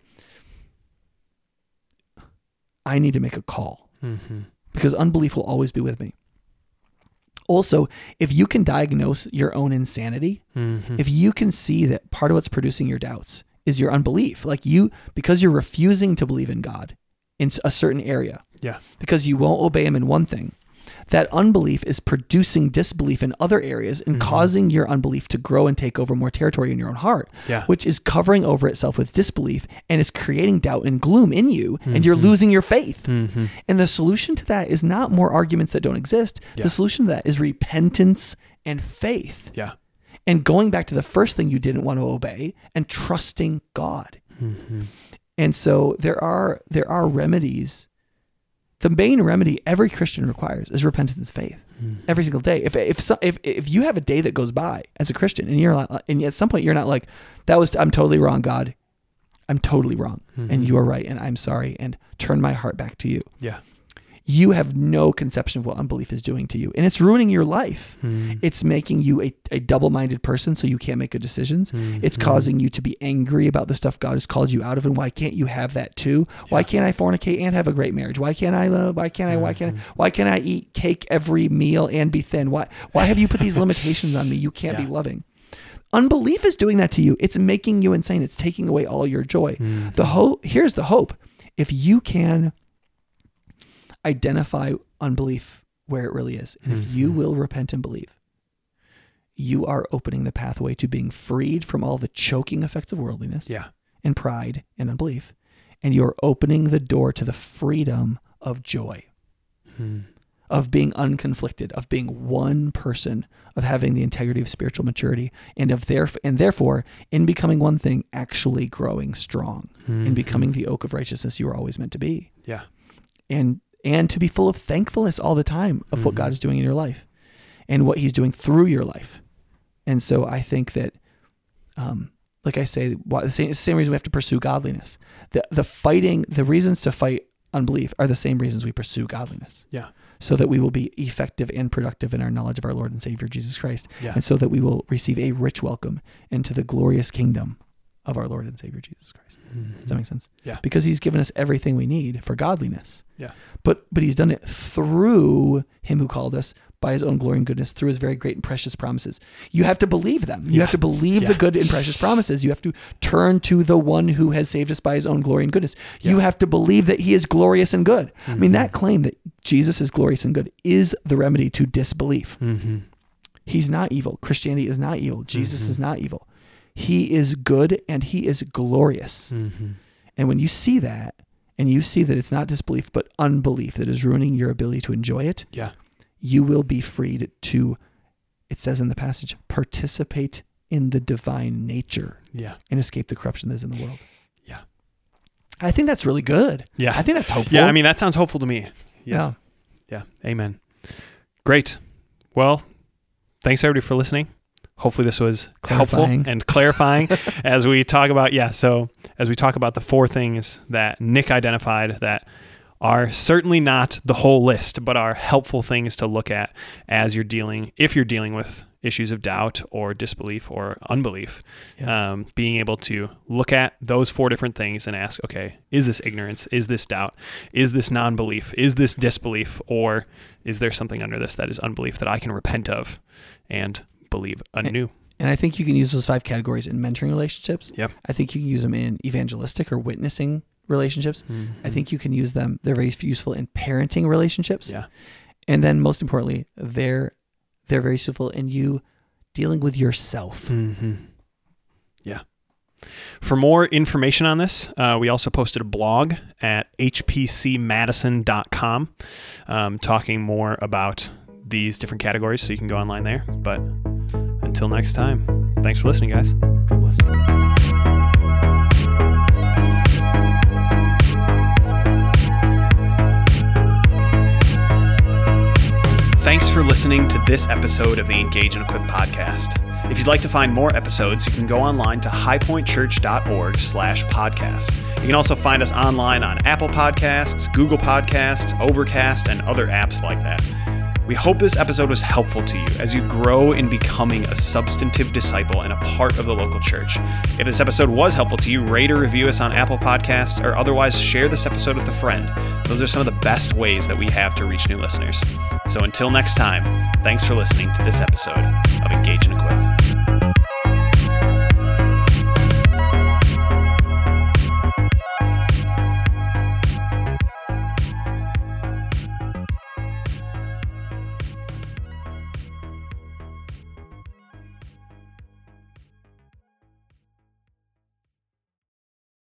I need to make a call Mhm. because unbelief will always be with me. Also, if you can diagnose your own insanity, Mhm. if you can see that part of what's producing your doubts is your unbelief, like you, because you're refusing to believe in God in a certain area, Yeah. because you won't obey Him in one thing, that unbelief is producing disbelief in other areas and Mhm. causing your unbelief to grow and take over more territory in your own heart, Yeah. which is covering over itself with disbelief and is creating doubt and gloom in you, and you're Mhm. losing your faith. Mhm. And the solution to that is not more arguments that don't exist. Yeah. The solution to that is repentance and faith. Yeah. And going back to the first thing you didn't want to obey and trusting God. Mhm. And so there are there are remedies. The main remedy every Christian requires is repentance and faith Mhm. every single day. If if so, if if you have a day that goes by as a Christian and you're like, and at some point you're not like that was I'm totally wrong, God. I'm totally wrong, and Mhm. you are right, and I'm sorry, and turn my heart back to you Yeah. You have no conception of what unbelief is doing to you. And it's ruining your life. Mhm. it's making you a, a double-minded person so you can't make good decisions. It's Mhm. causing you to be angry about the stuff god has called you out of. And why can't you have that too? Why can't i fornicate and have a great marriage? Why can't i uh, why can't i why can't I, why can't i eat cake every meal and be thin? Why why have you put these limitations on me? You can't be loving. Unbelief is doing that to you. It's making you insane. It's taking away all your joy. Mhm. the hope here's the hope. If you can identify unbelief where it really is and if you Mhm. will repent and believe you are opening the pathway to being freed from all the choking effects of worldliness Yeah. and pride and unbelief and you're opening the door to the freedom of joy Mhm. of being unconflicted, of being one person, of having the integrity of spiritual maturity, and of there and therefore in becoming one thing, actually growing strong and Mhm. becoming the oak of righteousness you were always meant to be, Yeah. and and to be full of thankfulness all the time of what Mhm. God is doing in your life, and what He's doing through your life. And so I think that, um, like I say, why, the same, the same reason we have to pursue godliness. The the fighting, the reasons to fight unbelief are the same reasons we pursue godliness Yeah. so that we will be effective and productive in our knowledge of our Lord and Savior Jesus Christ, Yeah. and so that we will receive a rich welcome into the glorious kingdom of our Lord and Savior Jesus Christ. Does that make sense? Yeah. Because He's given us everything we need for godliness. Yeah. But but He's done it through Him who called us by His own glory and goodness, through His very great and precious promises. You have to believe them. You Yeah. have to believe Yeah. the good and precious promises. You have to turn to the one who has saved us by His own glory and goodness. You have to believe that He is glorious and good. I mean, Mhm. that claim that Jesus is glorious and good is the remedy to disbelief. Mhm. He's not evil. Christianity is not evil. Jesus Mhm. is not evil. He is good and he is glorious. Mhm. And when you see that, and you see that it's not disbelief but unbelief that is ruining your ability to enjoy it, Yeah. you will be freed to, it says in the passage, participate in the divine nature Yeah. and escape the corruption that is in the world. Yeah. I think that's really good. Yeah. I think that's hopeful. Yeah. I mean, that sounds hopeful to me. yeah. Yeah. Amen. Great. Well, thanks everybody for listening. Hopefully this was Clarifying. helpful and clarifying as we talk about yeah, so as we talk about the four things that Nick identified that are certainly not the whole list, but are helpful things to look at as you're dealing if you're dealing with issues of doubt or disbelief or unbelief, Yeah. um, being able to look at those four different things and ask, okay, is this ignorance? Is this doubt? Is this non belief? Is this disbelief? Or is there something under this that is unbelief that I can repent of and believe anew? And I think you can use those five categories in mentoring relationships. Yeah. I think you can use them in evangelistic or witnessing relationships. I think you can use them. They're very useful in parenting relationships. Yeah. And then most importantly, they're they're very useful in you dealing with yourself. Mm-hmm. Yeah. For more information on this, uh, we also posted a blog at hpcmadison.com um, talking more about these different categories, so you can go online there. But until next time, thanks for listening, guys. God bless. Thanks for listening to this episode of the Engage and Equip podcast. If you'd like to find more episodes, you can go online to highpointchurch.org slash podcast. You can also find us online on Apple Podcasts, Google Podcasts, Overcast, and other apps like that. We hope this episode was helpful to you as you grow in becoming a substantive disciple and a part of the local church. If this episode was helpful to you, rate or review us on Apple Podcasts or otherwise share this episode with a friend. Those are some of the best ways that we have to reach new listeners. So until next time, thanks for listening to this episode of Engage and Equip.